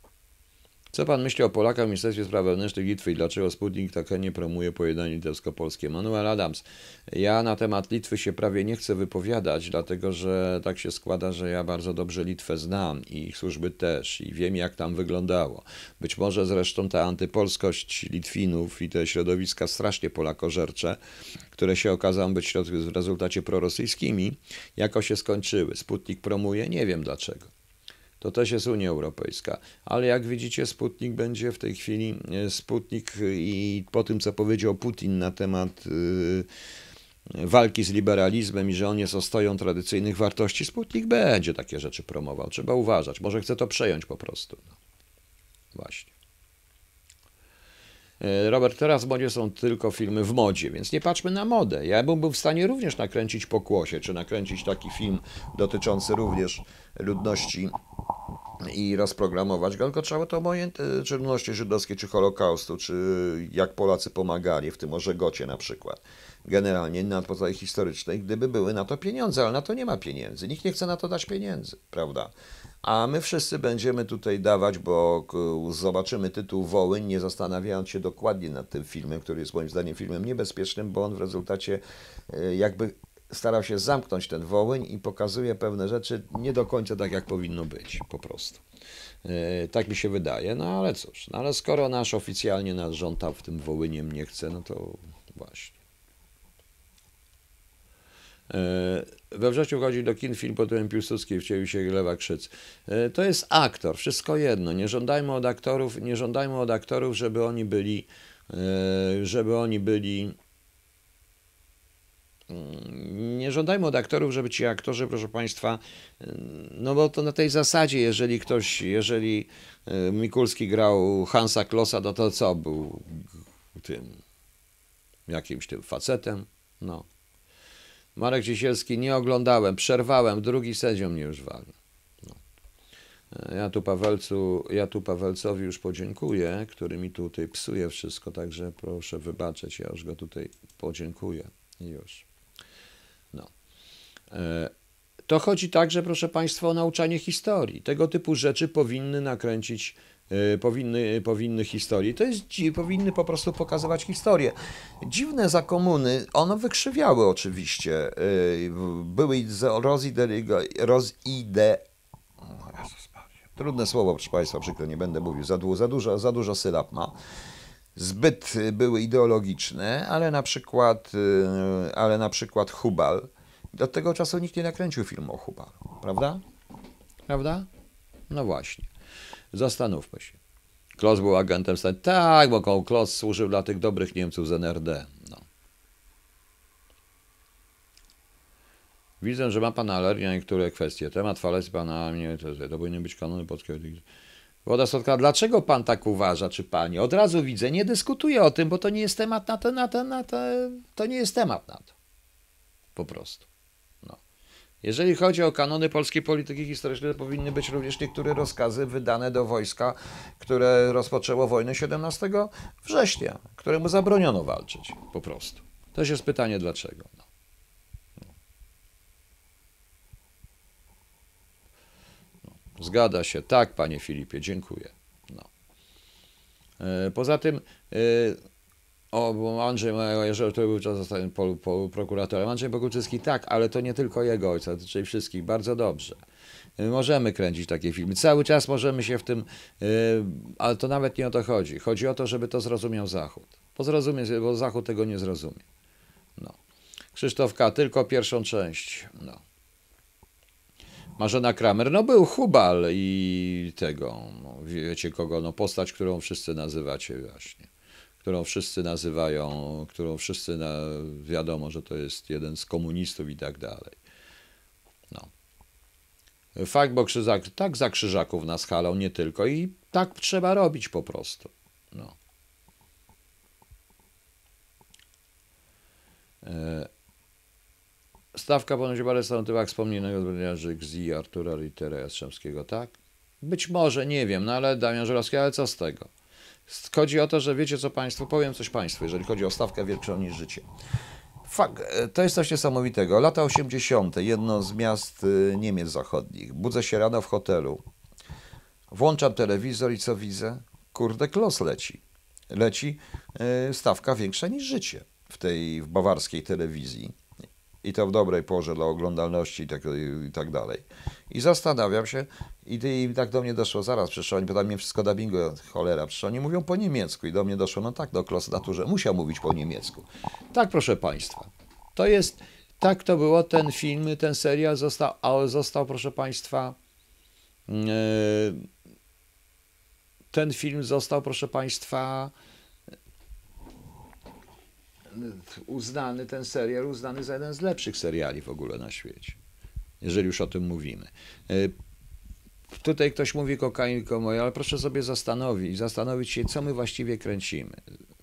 Co pan myśli o Polakach w Ministerstwie Spraw Wewnętrznych Litwy i dlaczego Sputnik tak nie promuje pojednanie litewsko-polskie? Manuel Adams, ja na temat Litwy się prawie nie chcę wypowiadać, dlatego że tak się składa, że ja bardzo dobrze Litwę znam i ich służby też i wiem jak tam wyglądało. Być może zresztą ta antypolskość Litwinów i te środowiska strasznie polakożercze, które się okazały być w rezultacie prorosyjskimi, jako się skończyły. Sputnik promuje, nie wiem dlaczego to też jest Unia Europejska. Ale jak widzicie, Sputnik będzie w tej chwili, e, Sputnik i po tym, co powiedział Putin na temat e, walki z liberalizmem i że on jest ostoją tradycyjnych wartości, Sputnik będzie takie rzeczy promował. Trzeba uważać. Może chce to przejąć po prostu. No. Właśnie. E, Robert, teraz w modzie są tylko filmy w modzie, więc nie patrzmy na modę. Ja bym był w stanie również nakręcić pokłosie, czy nakręcić taki film dotyczący również ludności i rozprogramować go, tylko trzeba to obojętnie, czy ludności żydowskiej, czy Holokaustu, czy jak Polacy pomagali, w tym o Żegocie na przykład. Generalnie na podstawie historycznej, gdyby były na to pieniądze, ale na to nie ma pieniędzy. Nikt nie chce na to dać pieniędzy, prawda? A my wszyscy będziemy tutaj dawać, bo zobaczymy tytuł Wołyń, nie zastanawiając się dokładnie nad tym filmem, który jest moim zdaniem filmem niebezpiecznym, bo on w rezultacie e, jakby starał się zamknąć ten Wołyń i pokazuje pewne rzeczy nie do końca tak, jak powinno być, po prostu. E, tak mi się wydaje, no ale cóż, no ale skoro nasz oficjalnie nasz rząd w tym Wołyniem nie chce, no to właśnie. E, we wrześniu chodzi do kin film pod tytułem Piłsudski wcielił się Lewa Krzyc. E, to jest aktor, wszystko jedno. Nie żądajmy od aktorów, nie żądajmy od aktorów, żeby oni byli, żeby oni byli nie żądajmy od aktorów, żeby ci aktorzy, proszę Państwa, mm, no bo to na tej zasadzie, jeżeli ktoś, jeżeli y, Mikulski grał Hansa Klossa, no to co, był tym jakimś tym facetem, no. Marek Ciesielski nie oglądałem, przerwałem, drugi sędzią mnie już wali. No. Ja tu Pawelcu, ja tu Pawelcowi już podziękuję, który mi tutaj psuje wszystko, także proszę wybaczyć, ja już go tutaj podziękuję. Już. E, to chodzi także, proszę Państwa, o nauczanie historii. Tego typu rzeczy powinny nakręcić, e, powinny, powinny historii. To jest, powinny po prostu pokazywać historię. Dziwne za komuny, one wykrzywiały oczywiście. E, były rozide, Trudne słowo, proszę Państwa, przykro, nie będę mówił, za, za, dużo, za dużo sylab ma. Zbyt były ideologiczne, ale na przykład, ale na przykład Hubal, do tego czasu nikt nie nakręcił filmu o Hubaru, prawda? Prawda? No właśnie. Zastanówmy się. Klos był agentem. Tak, bo Klos służył dla tych dobrych Niemców z NRD. No. Widzę, że ma pan alergię na niektóre kwestie. Temat falacji pana mnie interesuje. To powinny być kanony polskiego. Woda słodka, dlaczego pan tak uważa, czy pani? Od razu widzę, nie dyskutuję o tym, bo to nie jest temat na to, na to, na to, to nie jest temat na to. Po prostu. No. Jeżeli chodzi o kanony polskiej polityki historycznej, to powinny być również niektóre rozkazy wydane do wojska, które rozpoczęło wojnę 17 września, któremu zabroniono walczyć. Po prostu. To jest pytanie dlaczego. No. Zgadza się. Tak, panie Filipie, dziękuję. No. E, Poza tym, e, o, bo Andrzej, jeżeli to był czas zostałem po, po prokuratorem, Andrzej Boguczycki, tak, ale to nie tylko jego ojca, czyli wszystkich, bardzo dobrze. E, Możemy kręcić takie filmy. Cały czas możemy się w tym, e, ale to nawet nie o to chodzi. Chodzi o to, żeby to zrozumiał Zachód. Bo, zrozumie, bo Zachód tego nie zrozumie. No. Krzysztof K., tylko pierwszą część. No. Marzena Kramer, no był Hubal i tego, no, wiecie kogo, no postać, którą wszyscy nazywacie właśnie, którą wszyscy nazywają, którą wszyscy, na, wiadomo, że to jest jeden z komunistów i tak dalej. No. Fakt, bo Krzyżak, tak za Krzyżaków nas halał, nie tylko i tak trzeba robić po prostu. No. E, Stawka ponoć parę na tywach wspomnianego zbrodniarzy Gzi, Artura Rittera Jastrzębskiego, tak? Być może, nie wiem, no ale Damian Żelowski, ale co z tego? Chodzi o to, że wiecie co Państwo, powiem coś Państwu, jeżeli chodzi o stawkę większą niż życie. Fakt, to jest coś niesamowitego. Lata 80. jedno z miast y, Niemiec zachodnich. Budzę się rano w hotelu. Włączam telewizor i co widzę? Kurde, klos leci. Leci y, stawka większa niż życie w tej w bawarskiej telewizji i to w dobrej porze dla oglądalności i tak, i tak dalej. I zastanawiam się, i, i tak do mnie doszło zaraz, przecież oni pytają mnie wszystko dubbingu, cholera, przecież oni mówią po niemiecku i do mnie doszło, no tak, do Klos Naturze, musiał mówić po niemiecku. Tak, proszę Państwa, to jest, tak to było, ten film, ten serial został, a został, proszę Państwa, yy, ten film został, proszę Państwa, uznany ten serial, uznany za jeden z lepszych seriali w ogóle na świecie, jeżeli już o tym mówimy. E, tutaj ktoś mówi kokainko moja, ale proszę sobie zastanowić, zastanowić się, co my właściwie kręcimy,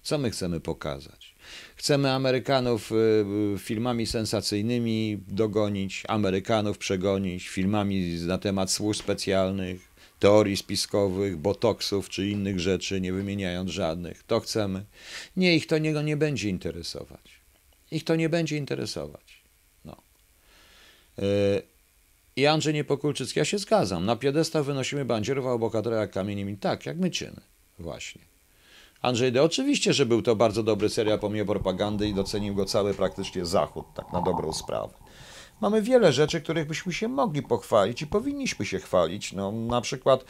co my chcemy pokazać. Chcemy Amerykanów e, filmami sensacyjnymi dogonić, Amerykanów przegonić, filmami na temat służb specjalnych, teorii spiskowych, botoksów czy innych rzeczy, nie wymieniając żadnych. To chcemy. Nie, ich to niego nie będzie interesować. Ich to nie będzie interesować. No. Yy. I Andrzej Niepokulczycki, ja się zgadzam. Na piedestał wynosimy bandzierów, a bohatera jak kamieniem. Tak, jak my czyny. Właśnie. Andrzej D. Oczywiście, że był to bardzo dobry serial pomimo propagandy i docenił go cały praktycznie Zachód, tak na dobrą sprawę. Mamy wiele rzeczy, których byśmy się mogli pochwalić i powinniśmy się chwalić. No, na przykład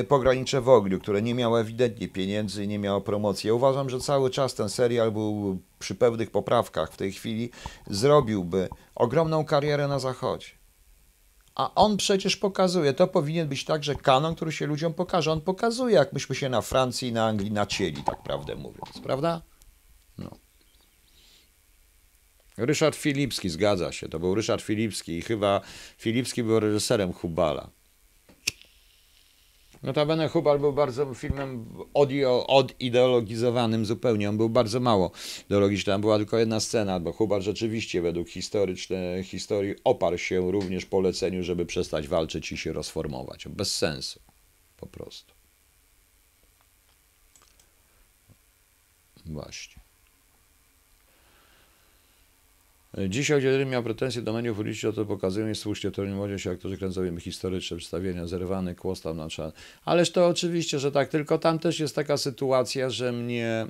y, Pogranicze w Ogniu, które nie miało ewidentnie pieniędzy i nie miało promocji. Ja uważam, że cały czas ten serial był przy pewnych poprawkach w tej chwili zrobiłby ogromną karierę na zachodzie. A on przecież pokazuje, to powinien być tak, że kanon, który się ludziom pokaże, on pokazuje, jak myśmy się na Francji i na Anglii nacięli, tak prawdę mówiąc, prawda? No. Ryszard Filipski, zgadza się, to był Ryszard Filipski i chyba Filipski był reżyserem Hubala. Notabene Hubal był bardzo filmem odideologizowanym zupełnie, on był bardzo mało ideologiczny, tam była tylko jedna scena, bo Hubal rzeczywiście według historycznej historii oparł się również poleceniu, żeby przestać walczyć i się rozformować. Bez sensu, po prostu. Właśnie. Dzisiaj kiedy miał pretensje do mediów ulicznych, to pokazują i słusznie, to nie może się aktorzy kręcowymi historyczne przedstawienia, zerwany kłos tam na czas. Ależ to oczywiście, że tak, tylko tam też jest taka sytuacja, że mnie...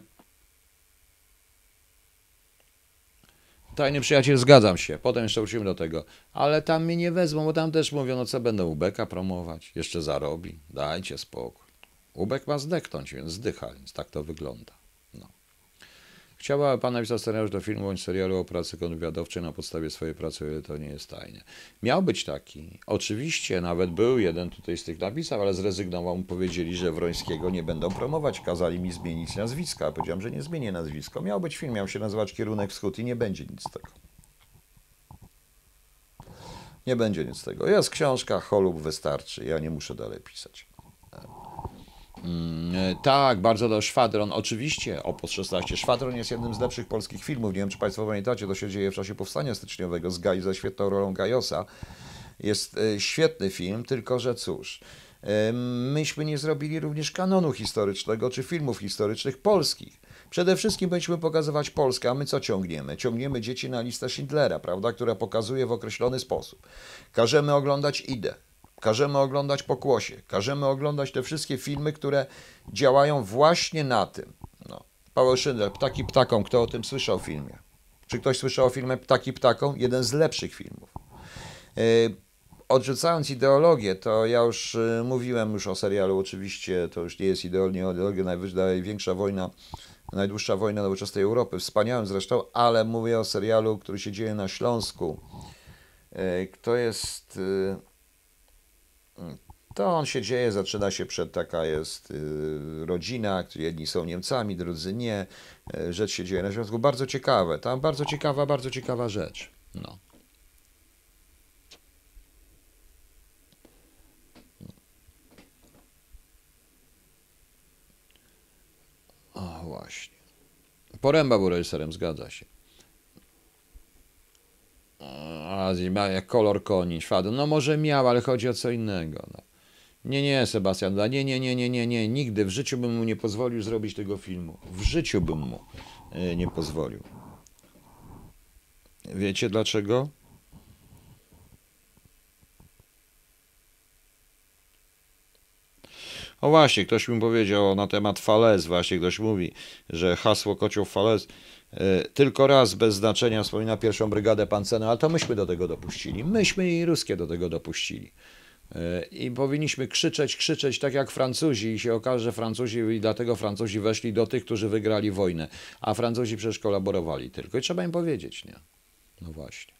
Tajny przyjaciel, zgadzam się, potem jeszcze wrócimy do tego, ale tam mnie nie wezmą, bo tam też mówią, no co będą Ubeka promować, jeszcze zarobi, dajcie spokój. Ubek ma zdechnąć, więc zdycha, więc tak to wygląda. Chciała pan napisać scenariusz do filmu bądź serialu o pracy kontrwywiadowczej na podstawie swojej pracy, ale to nie jest tajne. Miał być taki. Oczywiście, nawet był jeden tutaj z tych napisał, ale zrezygnował. Mu powiedzieli, że Wrońskiego nie będą promować. Kazali mi zmienić nazwiska. Powiedziałem, że nie zmienię nazwisko. Miał być film, miał się nazywać Kierunek Wschód i nie będzie nic z tego. Nie będzie nic z tego. Jest książka, cholub wystarczy. Ja nie muszę dalej pisać. Mm, e, tak, bardzo do Szwadron. Oczywiście, Opus 16. Szwadron jest jednym z lepszych polskich filmów. Nie wiem, czy Państwo pamiętacie, to się dzieje w czasie powstania styczniowego z Gaj, ze świetną rolą Gajosa. Jest e, świetny film, tylko że cóż, e, myśmy nie zrobili również kanonu historycznego czy filmów historycznych polskich. Przede wszystkim będziemy pokazywać Polskę, a my co ciągniemy? Ciągniemy dzieci na listę Schindlera, prawda, która pokazuje w określony sposób. Każemy oglądać Idę, każemy oglądać Pokłosie, każemy oglądać te wszystkie filmy, które działają właśnie na tym. No. Paweł Schindler, Ptaki Ptaką, kto o tym słyszał w filmie? Czy ktoś słyszał o filmie Ptaki Ptaką? Jeden z lepszych filmów. Yy, odrzucając ideologię, to ja już yy, mówiłem już o serialu, oczywiście to już nie jest ideologia, ideologia największa wojna Najdłuższa wojna nowoczesnej Europy, wspaniałym zresztą, ale mówię o serialu, który się dzieje na Śląsku. E, kto jest. To on się dzieje, zaczyna się przed taka jest e, rodzina, jedni są Niemcami, drudzy nie. Rzecz się dzieje na Śląsku. Bardzo ciekawe. Tam bardzo ciekawa, bardzo ciekawa rzecz. No. O, właśnie. Poręba był reżyserem, zgadza się. A jak kolor koni, szwadron. No może miał, ale chodzi o co innego. No. Nie, nie, Sebastian, nie, nie, nie, nie, nie, nie, nigdy w życiu bym mu nie pozwolił zrobić tego filmu. W życiu bym mu e, nie pozwolił. Wiecie dlaczego? O właśnie, ktoś mi powiedział na temat falez, właśnie ktoś mówi, że hasło kocioł falez tylko raz bez znaczenia wspomina pierwszą brygadę pancerną, ale to myśmy do tego dopuścili. Myśmy i ruskie do tego dopuścili. E, I powinniśmy krzyczeć, krzyczeć tak jak Francuzi i się okaże, że Francuzi i dlatego Francuzi weszli do tych, którzy wygrali wojnę, a Francuzi przecież kolaborowali tylko i trzeba im powiedzieć, nie? No właśnie.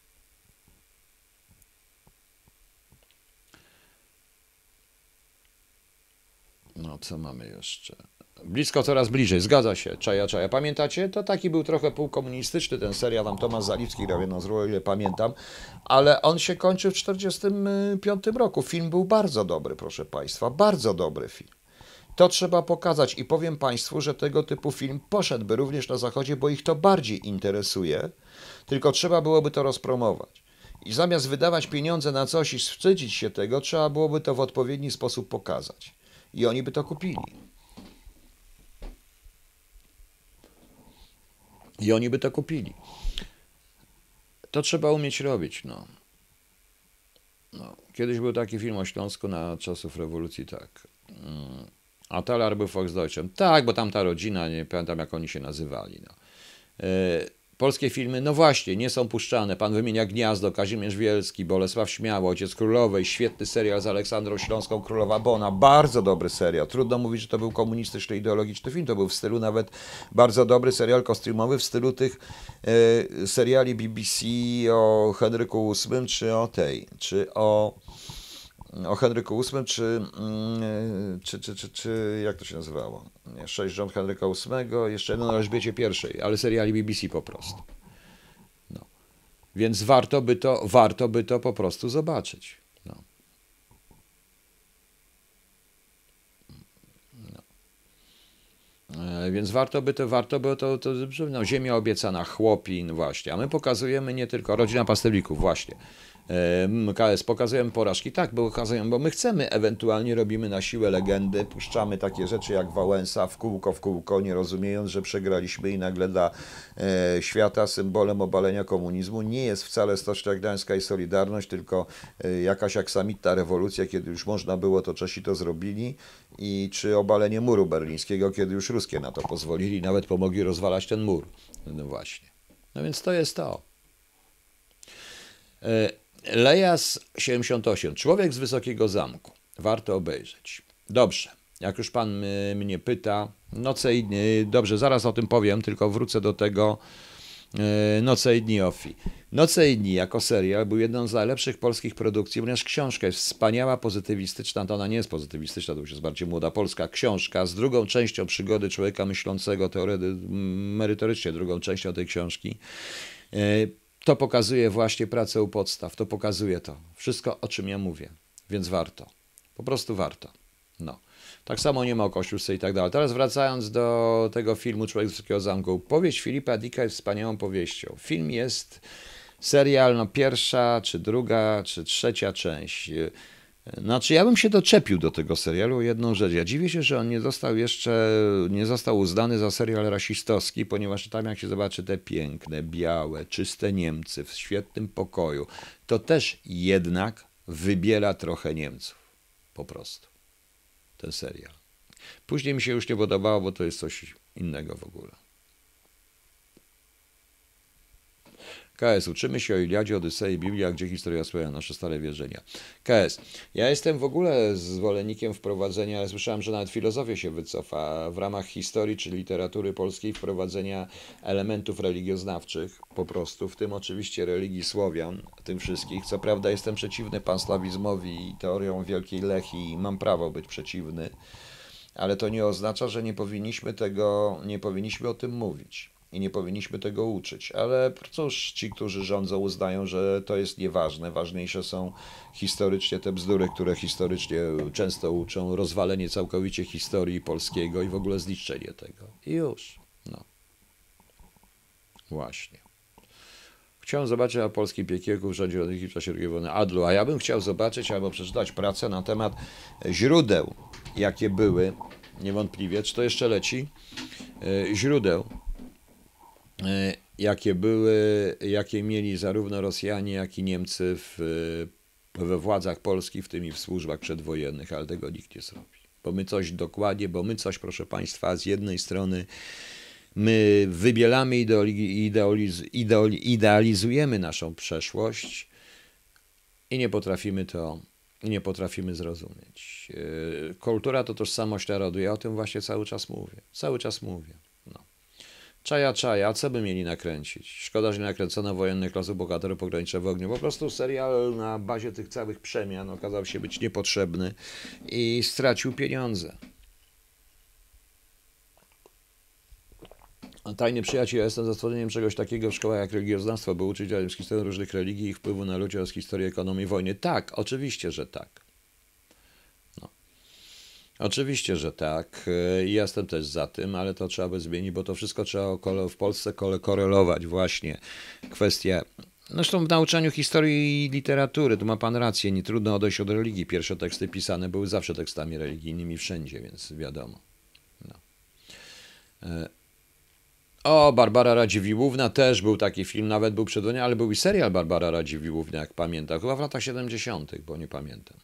No, co mamy jeszcze? Blisko coraz bliżej, zgadza się, Czaja Czaja. Pamiętacie? To taki był trochę półkomunistyczny ten serial, tam Tomasz Zaliwski grał jedną z ról, ile pamiętam, ale on się kończył w 1945 roku. Film był bardzo dobry, proszę Państwa, bardzo dobry film. To trzeba pokazać i powiem Państwu, że tego typu film poszedłby również na Zachodzie, bo ich to bardziej interesuje, tylko trzeba byłoby to rozpromować. I zamiast wydawać pieniądze na coś i wstydzić się tego, trzeba byłoby to w odpowiedni sposób pokazać i oni by to kupili. I oni by to kupili. To trzeba umieć robić. No. No. Kiedyś był taki film o Śląsku na czasów rewolucji, tak. Mm. A Talar był Volksdeutschem. Tak, bo tam ta rodzina, nie pamiętam jak oni się nazywali. No. Polskie filmy, no właśnie, nie są puszczane. Pan wymienia Gniazdo, Kazimierz Wielski, Bolesław Śmiało, Ojciec Królowej, świetny serial z Aleksandrą Śląską, Królowa Bona, bardzo dobry serial. Trudno mówić, że to był komunistyczny, ideologiczny film, to był w stylu nawet bardzo dobry serial kostiumowy, w stylu tych e, seriali BBC o Henryku VIII, czy o tej, czy o o Henryku VIII, czy, mm, czy, czy, czy, czy jak to się nazywało? Sześć rząd Henryka VIII, jeszcze jedno na Elżbiecie I, ale seriali BBC po prostu. No. Więc warto by, to, warto by to po prostu zobaczyć. No. No. E, więc warto by to, warto by to, to, no, Ziemia obiecana, chłopin, właśnie. A my pokazujemy nie tylko rodzina pastewników, właśnie. KS pokazujemy porażki. Tak, bo pokazujemy, bo my chcemy, ewentualnie robimy na siłę legendy, puszczamy takie rzeczy jak Wałęsa w kółko w kółko, nie rozumiejąc, że przegraliśmy i nagle dla e, świata symbolem obalenia komunizmu nie jest wcale Stocznia Gdańska i Solidarność, tylko e, jakaś aksamitna rewolucja, kiedy już można było, to Czesi to zrobili i czy obalenie muru berlińskiego, kiedy już Ruskie na to pozwolili, nawet pomogli rozwalać ten mur. No właśnie. No więc to jest to. E, Lejas 78. Człowiek z Wysokiego Zamku. Warto obejrzeć. Dobrze. Jak już pan mnie pyta, noce i dni, dobrze, zaraz o tym powiem, tylko wrócę do tego. E, noce i dni Ofi. Noce i dni jako serial był jedną z najlepszych polskich produkcji, ponieważ książka jest wspaniała, pozytywistyczna, to ona nie jest pozytywistyczna, to już jest bardziej młoda polska książka z drugą częścią przygody człowieka myślącego, teorety, merytorycznie drugą częścią tej książki. To pokazuje właśnie pracę u podstaw, to pokazuje to. Wszystko, o czym ja mówię. Więc warto. Po prostu warto. No. Tak samo nie ma o Kościuszce i tak dalej. Teraz wracając do tego filmu Człowiek z Wysokiego Zamku. Powieść Filipa Dicka jest wspaniałą powieścią. Film jest serial, no pierwsza, czy druga, czy trzecia część. Znaczy, ja bym się doczepił do tego serialu jedną rzecz. Ja dziwię się, że on nie został jeszcze, nie został uznany za serial rasistowski, ponieważ tam jak się zobaczy te piękne, białe, czyste Niemcy w świetnym pokoju, to też jednak wybiera trochę Niemców. Po prostu. Ten serial. Później mi się już nie podobało, bo to jest coś innego w ogóle. KS. Uczymy się o Iliadzie, Odysei, Biblii, a gdzie historia spełnia nasze stare wierzenia. KS. Ja jestem w ogóle zwolennikiem wprowadzenia, ale słyszałem, że nawet filozofia się wycofa w ramach historii czy literatury polskiej wprowadzenia elementów religioznawczych po prostu, w tym oczywiście religii Słowian, tym wszystkich. Co prawda jestem przeciwny panslawizmowi i teorią Wielkiej Lechi i mam prawo być przeciwny, ale to nie oznacza, że nie powinniśmy tego, nie powinniśmy o tym mówić i nie powinniśmy tego uczyć. Ale cóż, ci, którzy rządzą, uznają, że to jest nieważne. Ważniejsze są historycznie te bzdury, które historycznie często uczą, rozwalenie całkowicie historii polskiego i w ogóle zniszczenie tego. I już. No. Właśnie. Chciałem zobaczyć na polskim piekiełku w rządzie w czasie II wojny Adlu, a ja bym chciał zobaczyć albo przeczytać pracę na temat źródeł, jakie były, niewątpliwie, czy to jeszcze leci, e, źródeł jakie były, jakie mieli zarówno Rosjanie, jak i Niemcy w, we władzach polskich, w tym i w służbach przedwojennych, ale tego nikt nie zrobi. Bo my coś dokładnie, bo my coś, proszę Państwa, z jednej strony my wybielamy, idealiz, idealizujemy naszą przeszłość i nie potrafimy to, nie potrafimy zrozumieć. E, kultura to tożsamość narodu. Ja o tym właśnie cały czas mówię. Cały czas mówię. Czaja, czaja, co by mieli nakręcić? Szkoda, że nie nakręcono wojennych losów bohaterów pogranicze w ogniu. Po prostu serial na bazie tych całych przemian okazał się być niepotrzebny i stracił pieniądze. Tajny przyjaciel, ja jestem za stworzeniem czegoś takiego w szkołach jak religioznawstwo, by uczyć z historii różnych religii i ich wpływu na ludzi oraz historii ekonomii wojny. Tak, oczywiście, że tak. Oczywiście, że tak. I jestem też za tym, ale to trzeba by zmienić, bo to wszystko trzeba w Polsce korelować właśnie. Kwestie Zresztą w nauczaniu historii i literatury, tu ma pan rację, nie trudno odejść od religii. Pierwsze teksty pisane były zawsze tekstami religijnymi wszędzie, więc wiadomo. No. E, o, Barbara Radziwiłłówna też był taki film, nawet był przedwojny, ale był i serial Barbara Radziwiłłówna, jak pamiętam, chyba w latach 70., bo nie pamiętam.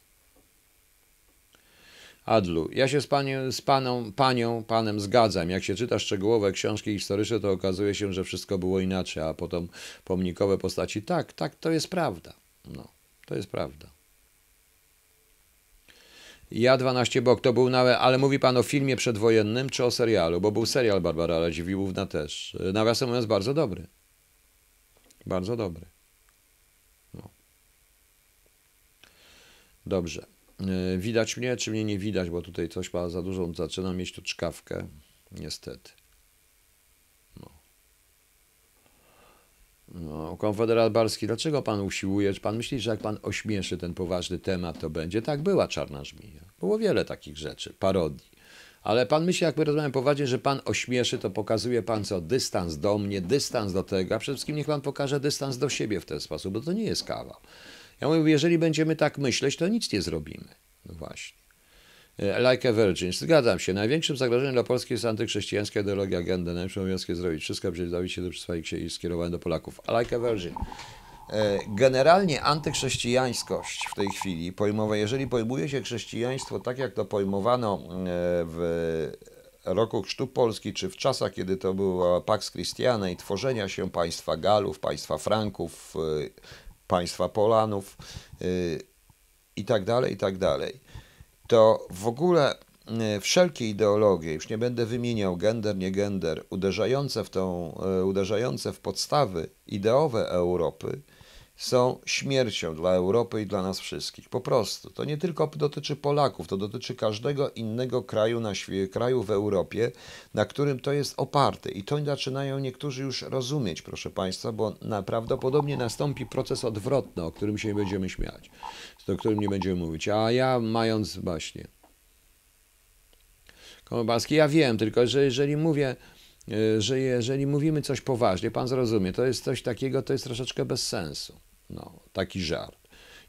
Adlu, ja się z, panią, z paną, panią, panem zgadzam. Jak się czyta szczegółowe książki historyczne, to okazuje się, że wszystko było inaczej, a potem pomnikowe postaci. Tak, tak, to jest prawda. No, to jest prawda. Ja 12 bok to był nawet, ale mówi pan o filmie przedwojennym czy o serialu? Bo był serial Barbara Radziwiłłówna też. Nawiasem mówiąc, bardzo dobry. Bardzo dobry. No. Dobrze. E, widać mnie, czy mnie nie widać, bo tutaj coś ma za dużą, zaczynam mieć tu czkawkę, niestety. No. No, konfederat Barski, dlaczego pan usiłuje? Czy pan myśli, że jak pan ośmieszy ten poważny temat, to będzie? Tak, była czarna żmija. Było wiele takich rzeczy, parodii. Ale pan myśli, jak my rozmawiamy poważnie, że pan ośmieszy, to pokazuje pan co? Dystans do mnie, dystans do tego, a przede wszystkim niech pan pokaże dystans do siebie w ten sposób, bo to nie jest kawał. Ja mówię, jeżeli będziemy tak myśleć, to nic nie zrobimy. No właśnie. E, like a Virgin. Zgadzam się. Największym zagrożeniem dla Polski jest antyczhrześcijańska ideologia agenda. Najlepszym obowiązkiem zrobić wszystko, aby zbawić się do przysłania i skierowania do Polaków. Like a Virgin. E, generalnie antychrześcijańskość w tej chwili, pojmowa, jeżeli pojmuje się chrześcijaństwo tak, jak to pojmowano e, w roku Chrztu Polski, czy w czasach, kiedy to był Pax Christiana i tworzenia się państwa Galów, państwa Franków, państwa Polanów y, i tak dalej, i tak dalej, to w ogóle y, wszelkie ideologie, już nie będę wymieniał gender, nie gender, uderzające w, tą, y, uderzające w podstawy ideowe Europy, są śmiercią dla Europy i dla nas wszystkich. Po prostu. To nie tylko dotyczy Polaków, to dotyczy każdego innego kraju, na świe- kraju w Europie, na którym to jest oparte. I to zaczynają niektórzy już rozumieć, proszę Państwa, bo na, prawdopodobnie nastąpi proces odwrotny, o którym się nie będziemy śmiać, o którym nie będziemy mówić. A ja mając właśnie. Komobalski, ja wiem, tylko że jeżeli mówię, że jeżeli mówimy coś poważnie, pan zrozumie, to jest coś takiego, to jest troszeczkę bez sensu. No, taki żart.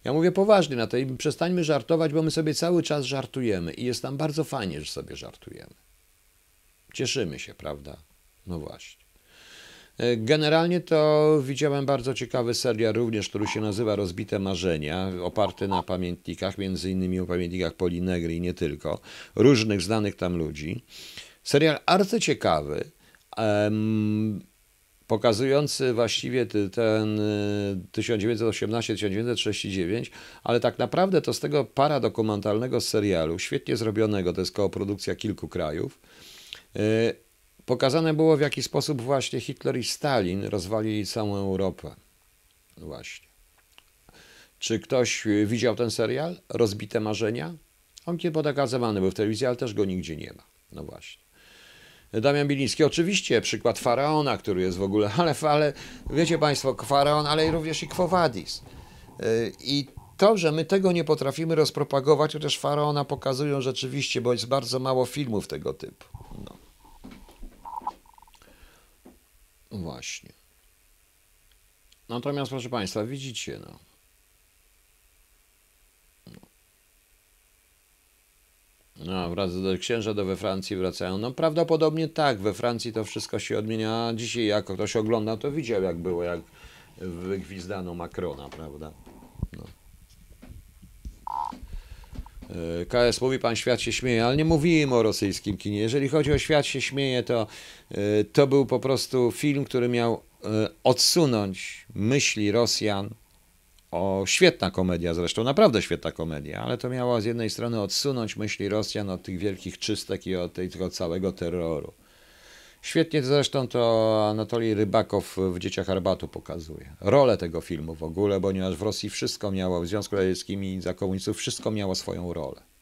Ja mówię poważnie na to i przestańmy żartować, bo my sobie cały czas żartujemy i jest nam bardzo fajnie, że sobie żartujemy. Cieszymy się, prawda? No właśnie. E, Generalnie to widziałem bardzo ciekawy serial również, który się nazywa Rozbite Marzenia, oparty na pamiętnikach, między innymi o pamiętnikach Polinegry i nie tylko, różnych znanych tam ludzi. Serial arcyciekawy, em, pokazujący właściwie ten y, 1918-1939, ale tak naprawdę to z tego paradokumentalnego serialu, świetnie zrobionego, to jest koprodukcja kilku krajów, y, pokazane było w jaki sposób właśnie Hitler i Stalin rozwalili całą Europę. Właśnie. Czy ktoś y, widział ten serial? Rozbite marzenia? On kiedy pokazywany był w telewizji, ale też go nigdzie nie ma. No właśnie. Damian Biliński, oczywiście przykład faraona, który jest w ogóle, ale, ale wiecie Państwo, faraon, ale również i Quo Vadis. Yy, I to, że my tego nie potrafimy rozpropagować, chociaż faraona pokazują rzeczywiście, bo jest bardzo mało filmów tego typu. No. Właśnie. Natomiast, proszę Państwa, widzicie, no. No, wraz do księża do we Francji wracają. No prawdopodobnie tak, we Francji to wszystko się odmienia. Dzisiaj jak ktoś ogląda, to widział jak było, jak wygwizdano Macrona, prawda? No. E, KS mówi, pan świat się śmieje, ale nie mówiłem o rosyjskim kinie. Jeżeli chodzi o świat się śmieje, to e, to był po prostu film, który miał e, odsunąć myśli Rosjan o świetna komedia zresztą, naprawdę świetna komedia, ale to miało z jednej strony odsunąć myśli Rosjan od tych wielkich czystek i od tego całego terroru. Świetnie zresztą to Anatolij Rybakow w Dzieciach Arbatu pokazuje. Rolę tego filmu w ogóle, ponieważ w Rosji wszystko miało, w Związku Radzieckim i za komunistów wszystko miało swoją rolę.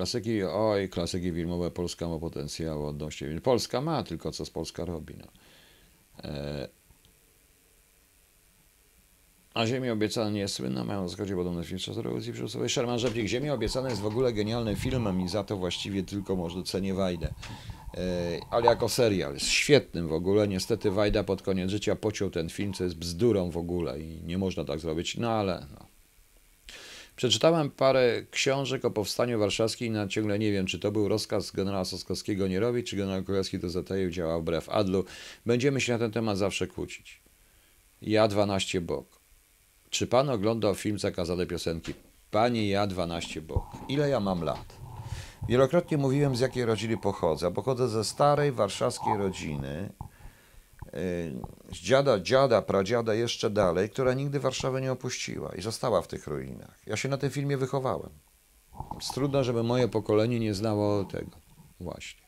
Klasyki, oj, klasyki filmowe Polska ma potencjał odnośnie. Polska ma, tylko co z Polska robi. No. E, a Ziemia obiecana nie jest słynna, mają zgodzie podobne film z telewizji przymusowej. Sherman Żebnik. Ziemia obiecana jest w ogóle genialnym filmem i za to właściwie tylko może cenię Wajdę. E, ale jako serial jest świetnym w ogóle. Niestety Wajda pod koniec życia pociął ten film, co jest bzdurą w ogóle i nie można tak zrobić, no ale no. Przeczytałem parę książek o powstaniu warszawskim, no ciągle nie wiem, czy to był rozkaz generała Soskowskiego nie robić, czy generał Królewski to zataił, działał wbrew Adlu. Będziemy się na ten temat zawsze kłócić. Ja 12 bok. Czy pan oglądał film Zakazane piosenki? Panie, ja 12 bok. Ile ja mam lat? Wielokrotnie mówiłem, z jakiej rodziny pochodzę. Pochodzę ze starej warszawskiej rodziny, z dziada, dziada, pradziada jeszcze dalej, która nigdy Warszawę nie opuściła i została w tych ruinach. Ja się na tym filmie wychowałem. Jest trudno, żeby moje pokolenie nie znało tego. Właśnie.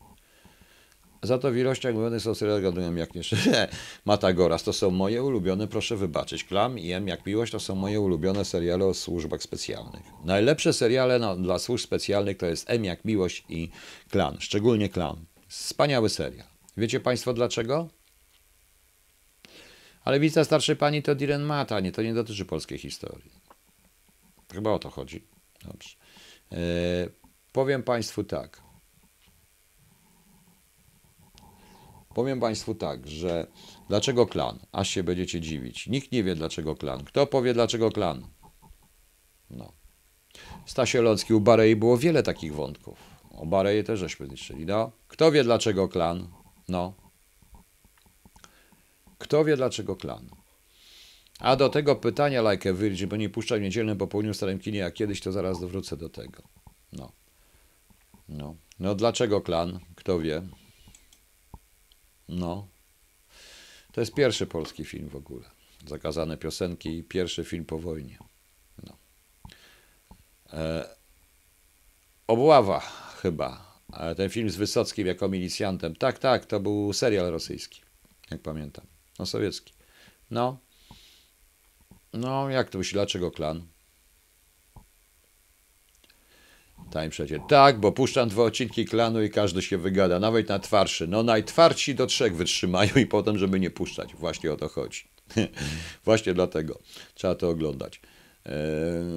Za to w ilościach mówionych są seriale gadują jak nie <laughs> Matagoras to są moje ulubione, proszę wybaczyć. Klam i M jak miłość to są moje ulubione seriale o służbach specjalnych. Najlepsze seriale dla służb specjalnych to jest M jak miłość i Klan, szczególnie Klan. Wspaniały serial. Wiecie Państwo dlaczego? Ale wice starszej pani to Diren Mata, nie, to nie dotyczy polskiej historii. Chyba o to chodzi. Dobrze. E, powiem Państwu tak. Powiem Państwu tak, że dlaczego klan? Aż się będziecie dziwić. Nikt nie wie dlaczego klan. Kto powie dlaczego klan? No. Stasielocki u Barei było wiele takich wątków. O Barei też żeśmy zniszczyli. No. Kto wie dlaczego klan? No. Kto wie dlaczego klan? A do tego pytania like a virgin, bo nie puszczam w niedzielnym popołudniu w starym kinie, jak kiedyś, to zaraz wrócę do tego. No. No. No dlaczego klan? Kto wie? No. To jest pierwszy polski film w ogóle. Zakazane piosenki i pierwszy film po wojnie. No. E, obława chyba Ale ten film z Wysockim jako milicjantem. Tak, tak, to był serial rosyjski, jak pamiętam. No, sowiecki. No. No, jak to myślisz, dlaczego klan? Time przecież. Tak, bo puszczam dwa odcinki klanu i każdy się wygada, nawet na twardszy. No najtwardsi do trzech wytrzymają i potem, żeby nie puszczać. Właśnie o to chodzi. <laughs> Właśnie dlatego trzeba to oglądać.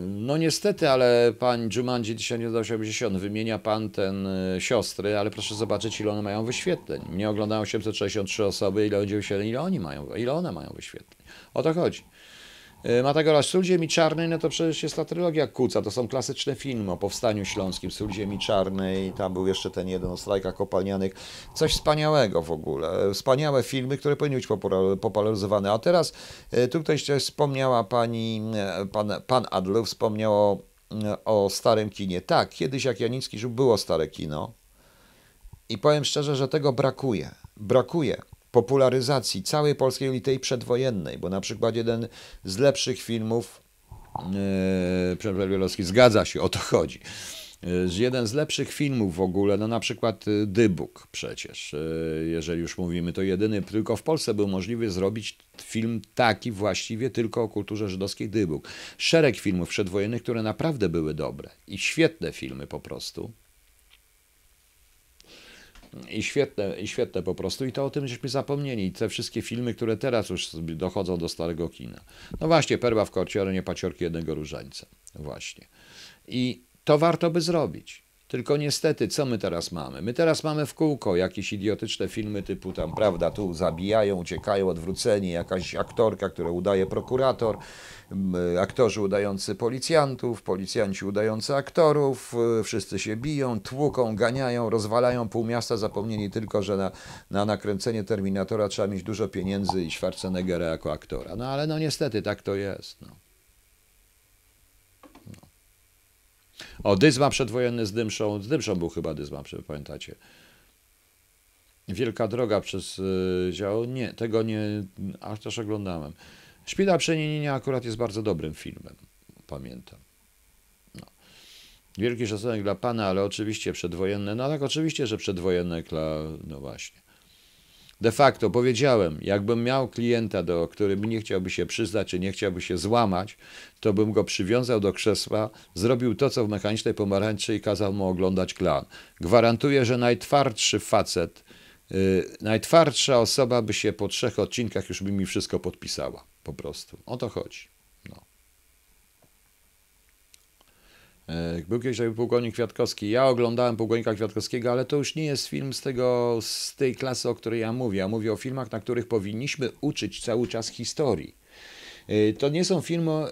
No niestety, ale pan Jumanji 1980 wymienia pan ten e, siostry, ale proszę zobaczyć, ile one mają wyświetleń. Mnie oglądają 863 osoby, ile ile oni mają, ile one mają wyświetleń. O to chodzi. E, Matagora, Sól Ziemi Czarnej, no to przecież jest ta trylogia Kuca, to są klasyczne filmy o powstaniu śląskim, Sól Ziemi Czarnej, tam był jeszcze ten jeden o strajkach kopalnianych, coś wspaniałego w ogóle, wspaniałe filmy, które powinny być popularyzowane, a teraz e, tutaj jeszcze wspomniała pani, e, pan, pan Adlu wspomniał o, o starym kinie, tak, kiedyś jak Janicki żył, było stare kino. I powiem szczerze, że tego brakuje, brakuje, popularyzacji całej polskiej litej przedwojennej, bo na przykład jeden z lepszych filmów, yy, Przemysław Bielowski, zgadza się, o to chodzi. Yy, jeden z lepszych filmów w ogóle, no na przykład yy, Dybuk przecież, jeżeli już mówimy, to jedyny, tylko w Polsce był możliwy zrobić film taki właściwie tylko o kulturze żydowskiej Dybuk. Szereg filmów przedwojennych, które naprawdę były dobre i świetne filmy po prostu. I świetne, I świetne po prostu. I to o tym żeśmy zapomnieli. Te wszystkie filmy, które teraz już dochodzą do starego kina. No właśnie, Perła w korcie, nie paciorki jednego różańca. Właśnie. I to warto by zrobić. Tylko niestety, co my teraz mamy? My teraz mamy w kółko jakieś idiotyczne filmy typu tam, prawda, tu zabijają, uciekają, odwróceni, jakaś aktorka, która udaje prokurator, aktorzy udający policjantów, policjanci udający aktorów, y, wszyscy się biją, tłuką, ganiają, rozwalają pół miasta, zapomnieli tylko, że na, na nakręcenie Terminatora trzeba mieć dużo pieniędzy i Schwarzeneggera jako aktora. No ale no niestety tak to jest. No. O, Dyzma przedwojenny z Dymszą. Z Dymszą był chyba Dyzma, pamiętacie. Wielka droga przez y, dział. Nie, tego nie, aż też oglądałem. Szpila Przenienienia akurat jest bardzo dobrym filmem, pamiętam. No. Wielki szacunek dla Pana, ale oczywiście przedwojenne, no tak oczywiście, że przedwojenne, dla, no właśnie. De facto powiedziałem, jakbym miał klienta, do którym nie chciałby się przyznać, czy nie chciałby się złamać, to bym go przywiązał do krzesła, zrobił to, co w mechanicznej pomarańczy i kazał mu oglądać klan. Gwarantuję, że najtwardszy facet, yy, najtwardsza osoba by się po trzech odcinkach już by mi wszystko podpisała. Po prostu. O to chodzi. No. E, był kiedyś taki pułkownik Kwiatkowski. Ja oglądałem pułkownika Kwiatkowskiego, ale to już nie jest film z, tego, z tej klasy, o której ja mówię. Ja mówię o filmach, na których powinniśmy uczyć cały czas historii. E, to nie są filmy e,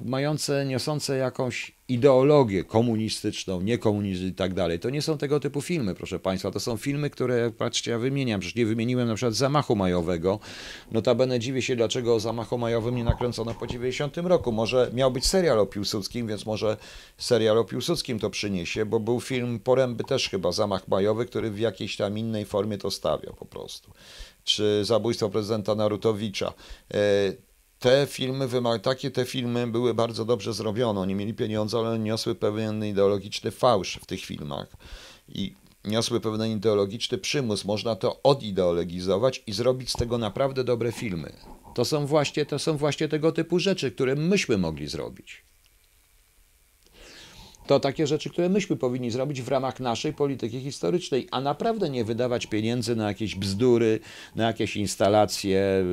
mające, niosące jakąś ideologię komunistyczną, niekomunistyczną i tak dalej. To nie są tego typu filmy, proszę Państwa. To są filmy, które, patrzcie, ja wymieniam. Przecież nie wymieniłem na przykład Zamachu Majowego. Notabene dziwię się, dlaczego o Zamachu Majowym nie nakręcono po 90 roku. Może miał być serial o Piłsudskim, więc może serial o Piłsudskim to przyniesie, bo był film Poręby też chyba, Zamach Majowy, który w jakiejś tam innej formie to stawiał po prostu. Czy zabójstwo prezydenta Narutowicza. Te filmy, takie te filmy były bardzo dobrze zrobione. Oni mieli pieniądze, ale niosły pewien ideologiczny fałsz w tych filmach. I niosły pewien ideologiczny przymus. Można to odideologizować i zrobić z tego naprawdę dobre filmy. To są właśnie, to są właśnie tego typu rzeczy, które myśmy mogli zrobić. To takie rzeczy, które myśmy powinni zrobić w ramach naszej polityki historycznej, a naprawdę nie wydawać pieniędzy na jakieś bzdury, na jakieś instalacje.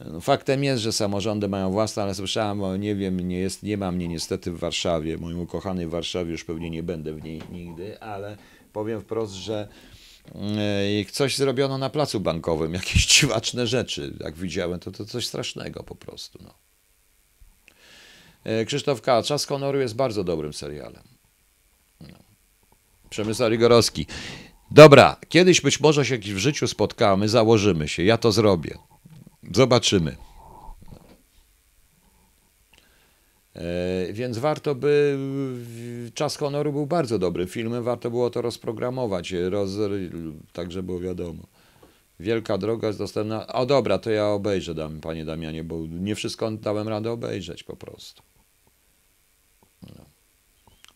No, faktem jest, że samorządy mają własne, ale słyszałem, nie wiem, nie, jest, nie ma mnie niestety w Warszawie, moim ukochanej Warszawie, już pewnie nie będę w niej nigdy, ale powiem wprost, że e, coś zrobiono na placu bankowym, <laughs> jakieś dziwaczne rzeczy, jak widziałem, to, to coś strasznego po prostu. No. E, Krzysztof K. Czas honoru jest bardzo dobrym serialem. No. Przemysł Rigorowski. Dobra, kiedyś być może się w życiu spotkamy, założymy się, ja to zrobię. Zobaczymy. E, więc warto by. Czas honoru był bardzo dobrym filmem, warto było to rozprogramować, roz, tak żeby było wiadomo. Wielka droga jest dostępna. O dobra, to ja obejrzę, dam, panie Damianie, bo nie wszystko dałem radę obejrzeć po prostu. No.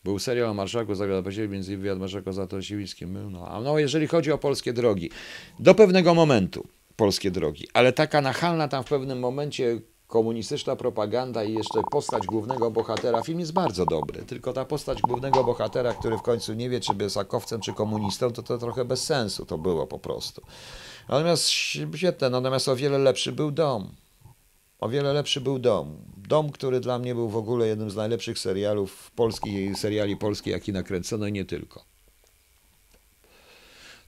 Był serial o marszałku Zagrada między innymi wywiad marszałka Zatorsiewickim. Był, no. A no, jeżeli chodzi o polskie drogi, do pewnego momentu polskie drogi, ale taka nachalna tam w pewnym momencie komunistyczna propaganda i jeszcze postać głównego bohatera. Film jest bardzo dobry, tylko ta postać głównego bohatera, który w końcu nie wie, czy jest akowcem, czy komunistą, to to trochę bez sensu to było po prostu. Natomiast świetne, natomiast o wiele lepszy był dom. O wiele lepszy był dom. Dom, który dla mnie był w ogóle jednym z najlepszych serialów polskich, seriali polskich, jaki nakręcono i nie tylko.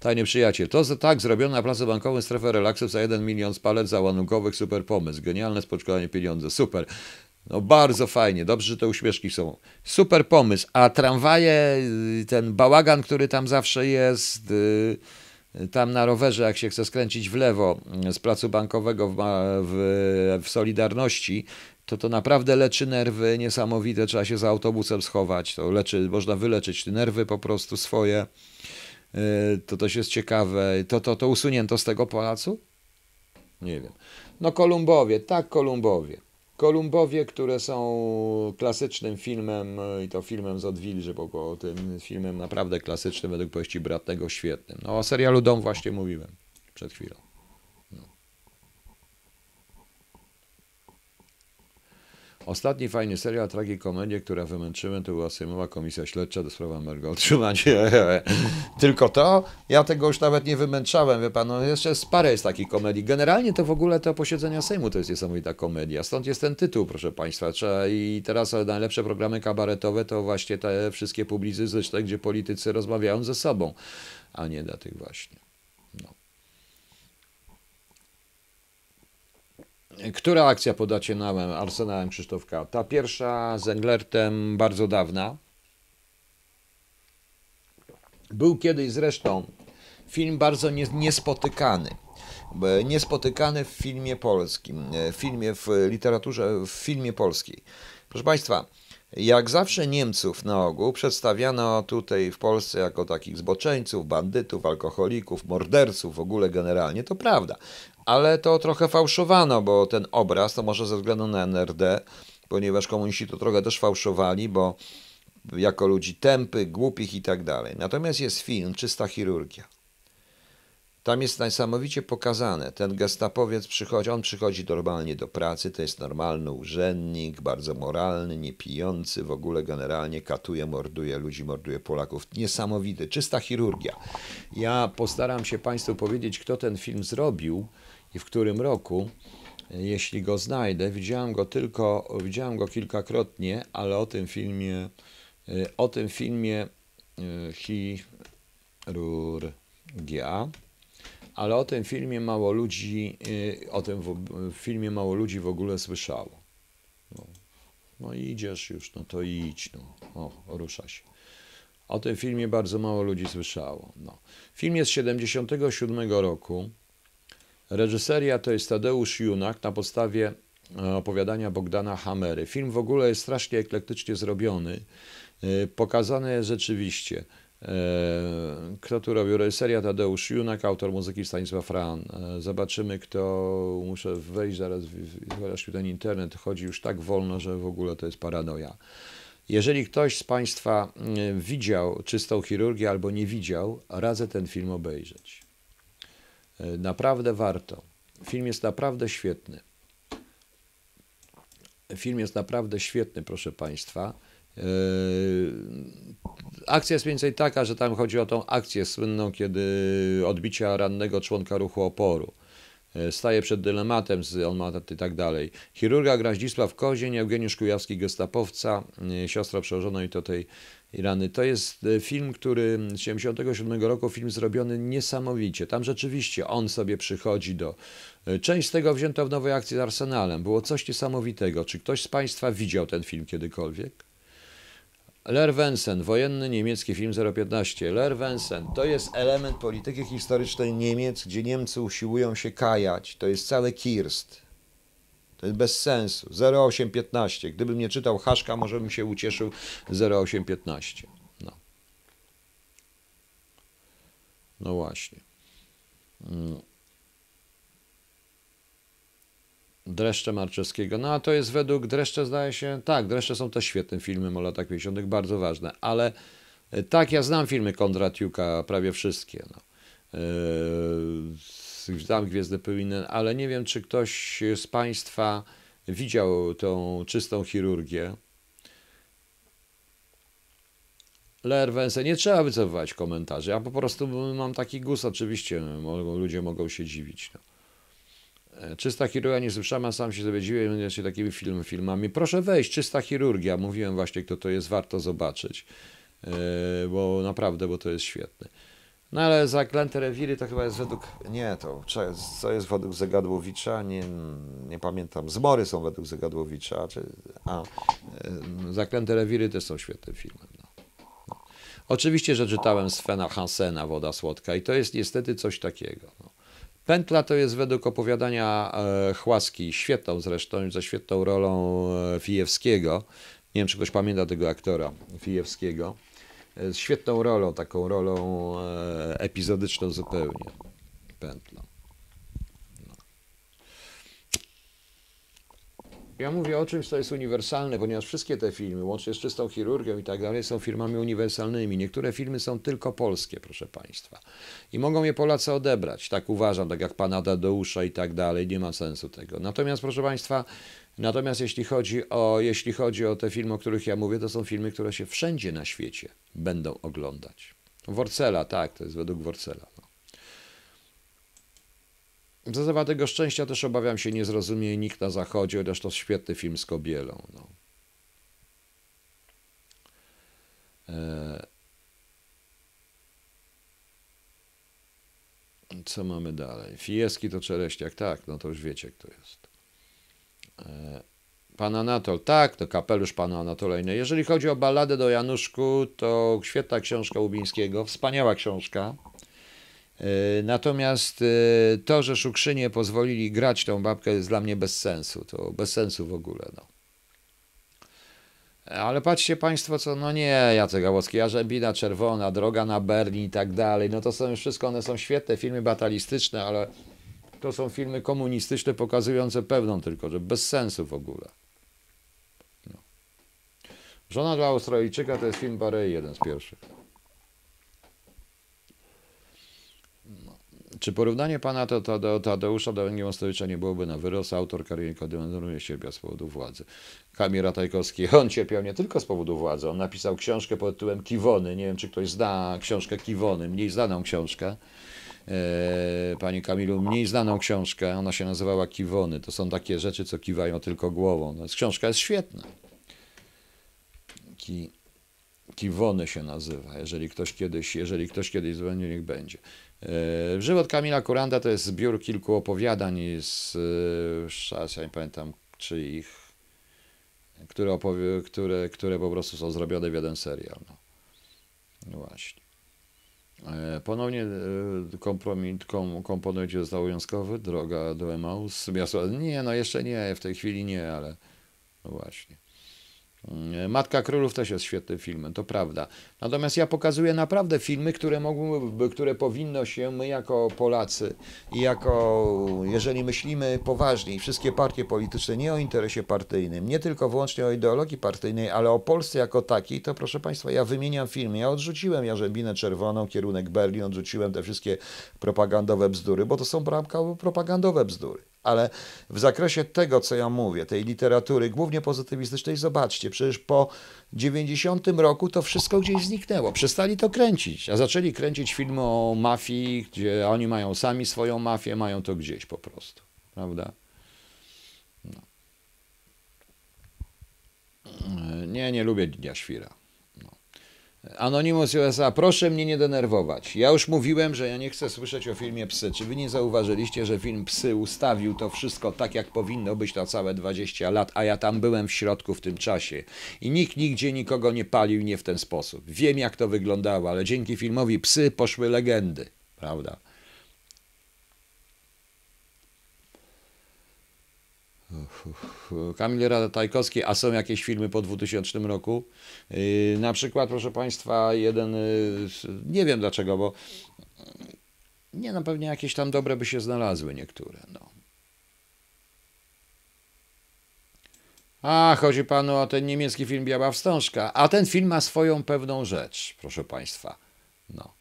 Tajny przyjaciel. To tak zrobiono na placu bankowym strefę relaksu za 1 milion palet załanunkowych. Super pomysł. Genialne spoczkowanie pieniądze. Super. No bardzo fajnie. Dobrze, że te uśmieszki są. Super pomysł. A tramwaje, y, ten bałagan, który tam zawsze jest... Yy tam na rowerze, jak się chce skręcić w lewo z placu bankowego w, w, w, Solidarności, to to naprawdę leczy nerwy niesamowite. Trzeba się za autobusem schować. To leczy, można wyleczyć nerwy po prostu swoje. Y, to też jest ciekawe. To, to, to usunięto z tego placu? Nie wiem. No Kolumbowie, tak Kolumbowie. Kolumbowie, które są klasycznym filmem, i to filmem z Odwilży, bo tym filmem naprawdę klasycznym według powieści Bratnego, świetnym. No o serialu Dom właśnie mówiłem przed chwilą. Ostatni fajny serial tragikomedię, która wymęczyłem, to była Sejmowa Komisja Śledcza do sprawy Amergo. Otrzymanie. <laughs> Tylko to? Ja tego już nawet nie wymęczałem, wie pan, no jeszcze jest parę jest takich komedii. Generalnie to w ogóle to posiedzenia Sejmu to jest niesamowita komedia. Stąd jest ten tytuł, proszę państwa. I teraz najlepsze programy kabaretowe to właśnie te wszystkie publicystyczne, gdzie politycy rozmawiają ze sobą, a nie dla tych właśnie. Która akcja podacie nam Arsenałem Krzysztofka? Ta pierwsza z Englertem bardzo dawna. Był kiedyś zresztą film bardzo niespotykany. Niespotykany w filmie polskim, w filmie w literaturze, w filmie polskiej. Proszę Państwa, jak zawsze Niemców na ogół przedstawiano tutaj w Polsce jako takich zboczeńców, bandytów, alkoholików, morderców, w ogóle generalnie, to prawda ale to trochę fałszowano, bo ten obraz, to może ze względu na NRD, ponieważ komuniści to trochę też fałszowali, bo jako ludzi tępych, głupich i tak dalej. Natomiast jest film Czysta chirurgia. Tam jest niesamowicie pokazane. Ten gestapowiec przychodzi, on przychodzi normalnie do pracy, to jest normalny urzędnik, bardzo moralny, niepijący, w ogóle generalnie katuje, morduje ludzi, morduje Polaków. Niesamowity, czysta chirurgia. Ja postaram się Państwu powiedzieć, kto ten film zrobił i w którym roku, jeśli go znajdę. Widziałem go tylko, widziałem go kilkakrotnie, ale o tym filmie, o tym filmie e, chirurgia, ale o tym filmie mało ludzi, e, o tym filmie mało ludzi w ogóle słyszało. No, no idziesz już, no to idź, no. O, rusza się. O tym filmie bardzo mało ludzi słyszało. No. Film jest z 77 roku. Reżyseria to jest Tadeusz Junak na podstawie e, opowiadania Bogdana Hamery. Film w ogóle jest strasznie eklektycznie zrobiony. E, pokazane jest rzeczywiście. E, kto tu robił? Reżyseria Tadeusz Junak, autor muzyki Stanisław Ran. Zobaczymy, kto. Muszę wejść zaraz, zaraz ten internet chodzi już tak wolno, że w ogóle to jest paranoja. Jeżeli ktoś z Państwa widział czystą chirurgię albo nie widział, radzę ten film obejrzeć. E, naprawdę warto. Film jest naprawdę świetny. Film jest naprawdę świetny, proszę Państwa. E, akcja jest więcej taka, że tam chodzi o tą akcję słynną, kiedy odbicia rannego członka ruchu oporu. E, staje przed dylematem, on ma i tak dalej. Chirurga gra Zdzisław Kozień, Eugeniusz Kujawski, gestapowca, siostra przełożona i to tej Irany. To jest e, film, który z 1977 roku, film zrobiony niesamowicie. Tam rzeczywiście on sobie przychodzi do. E, część z tego wzięto w nowej akcji z Arsenalem. Było coś niesamowitego. Czy ktoś z Państwa widział ten film kiedykolwiek? Ler Wensen, wojenny niemiecki film 015. Ler Wensen to jest element polityki historycznej Niemiec, gdzie Niemcy usiłują się kajać. To jest cały Kirst. To jest bez sensu. 0815. Gdybym nie czytał Haszka, może bym się ucieszył 0815. No. No właśnie. Mm. Dreszcze Marczewskiego. No a to jest według Dreszcze, zdaje się, tak, Dreszcze są też świetnym filmem o latach 50., bardzo ważne, ale e, tak, ja znam filmy Kondratiuka, prawie wszystkie. No. Yy, znam Gwiezdne Pyłiny, ale nie wiem, czy ktoś z Państwa widział tą czystą chirurgię. Lerwensę, nie trzeba wycofywać komentarzy. Ja po prostu mam taki gust, oczywiście, ludzie mogą się dziwić. No. E, czysta chirurgia nie słyszałem, a sam się dowiedziałem się takimi film, filmami. Proszę wejść, czysta chirurgia. Mówiłem właśnie, kto to jest, warto zobaczyć. E, bo naprawdę, bo to jest świetne. No ale zaklęte rewiry to chyba jest według. Nie, to co jest według Zegadłowicza? Nie, nie pamiętam. Zmory są według Zegadłowicza. Czy, a, e, zaklęte rewiry też są świetnym filmem. No. No. Oczywiście, że czytałem Svena Hansena Woda Słodka i to jest niestety coś takiego. No. Pętla to jest według opowiadania e, Chłaski, świetną zresztą, ze świetną rolą e, Fijewskiego. Nie wiem, czy ktoś pamięta tego aktora Fijewskiego. Z świetną rolą, taką rolą epizodyczną zupełnie. Pętla. Ja mówię o czymś, co jest uniwersalne, ponieważ wszystkie te filmy, łącznie z czystą chirurgią i tak dalej, są filmami uniwersalnymi. Niektóre filmy są tylko polskie, proszę Państwa. I mogą je Polacy odebrać. Tak uważam, tak jak Pana Tadeusza i tak dalej. Nie ma sensu tego. Natomiast, proszę Państwa, natomiast jeśli chodzi, o, jeśli chodzi o te filmy, o których ja mówię, to są filmy, które się wszędzie na świecie będą oglądać. Worcela, tak, to jest według Worcela. Co zawatego szczęścia też obawiam się nie zrozumie nikt na zachodzie, chociaż to świetny film z Kobielą. No. E... Co mamy dalej? Fieski to Czereściak, tak, no to już wiecie, kto jest. Pan Anatol, tak, to kapelusz pana Anatolejny. Jeżeli chodzi o balladę do Januszku, to świetna książka Łubińskiego, wspaniała książka. E, natomiast e, to, że Szukrzynie pozwolili grać tą babkę jest dla mnie bez sensu. To bez sensu w ogóle. No. Ale patrzcie Państwo, co, no nie, Jacek Gałowski, Jarzębina Czerwona, Droga na Berlin i tak dalej, no to są już wszystko, one są świetne, filmy batalistyczne, ale to są filmy komunistyczne pokazujące pewną tylko, że bez sensu w ogóle. No. Żona dla Australijczyka to jest film Barei, jeden z pierwszych. Czy porównanie pana Tadeusza do Mostowicza nie byłoby na wyrost? Autor kariery kondenuje cierpiał z powodu władzy. Kamil Ratajkowski, on cierpiał nie tylko z powodu władzy. On napisał książkę pod tytułem Kiwony. Nie wiem, czy ktoś zna książkę Kiwony, mniej znaną książkę. E, Panie Kamilu, mniej znaną książkę. Ona się nazywała Kiwony. To są takie rzeczy, co kiwają tylko głową. No, książka jest świetna. Ki, Kiwony się nazywa. Jeżeli ktoś kiedyś, jeżeli ktoś kiedyś dzwoni, niech będzie. E, żywot Kamila Kuranda to jest zbiór kilku opowiadań z, ja nie pamiętam czy ich, które, opowie, które, które po prostu są zrobione w jeden serial. No, no właśnie. E, ponownie e, kompromit, kom, komponujecie został obowiązkowy, droga do Emaus, miasto, nie, no jeszcze nie, w tej chwili nie, ale no właśnie. Matka Królów też jest świetnym filmem, to prawda. Natomiast ja pokazuję naprawdę filmy, które mogłyby, które powinno się my jako Polacy i jako, jeżeli myślimy poważnie, wszystkie partie polityczne, nie o interesie partyjnym, nie tylko wyłącznie o ideologii partyjnej, ale o Polsce jako takiej, to proszę Państwa, ja wymieniam filmy. Ja odrzuciłem Jarzębinę Czerwoną, kierunek Berlin, odrzuciłem te wszystkie propagandowe bzdury, bo to są propagandowe bzdury. Ale w zakresie tego, co ja mówię, tej literatury, głównie pozytywistycznej, zobaczcie, przecież po 90 roku to wszystko gdzieś zniknęło. Przestali to kręcić, a zaczęli kręcić filmy o mafii, gdzie oni mają sami swoją mafię, mają to gdzieś po prostu. Prawda? No. Nie, nie lubię Dnia Świra. Anonymous USA, proszę mnie nie denerwować. Ja już mówiłem, że ja nie chcę słyszeć o filmie Psy. Czy wy nie zauważyliście, że film Psy ustawił to wszystko tak, jak powinno być na całe 20 lat, a ja tam byłem w środku w tym czasie. I nikt nigdzie nikogo nie palił nie w ten sposób. Wiem, jak to wyglądało, ale dzięki filmowi Psy poszły legendy, prawda? Kamil Ratajkowski, a są jakieś filmy po 2000 roku? Yy, na przykład, proszę Państwa, jeden, yy, nie wiem dlaczego, bo nie, no pewnie jakieś tam dobre by się znalazły niektóre, no. A, chodzi panu o ten niemiecki film Biała Wstążka. A ten film ma swoją pewną rzecz, proszę państwa. No. Mm,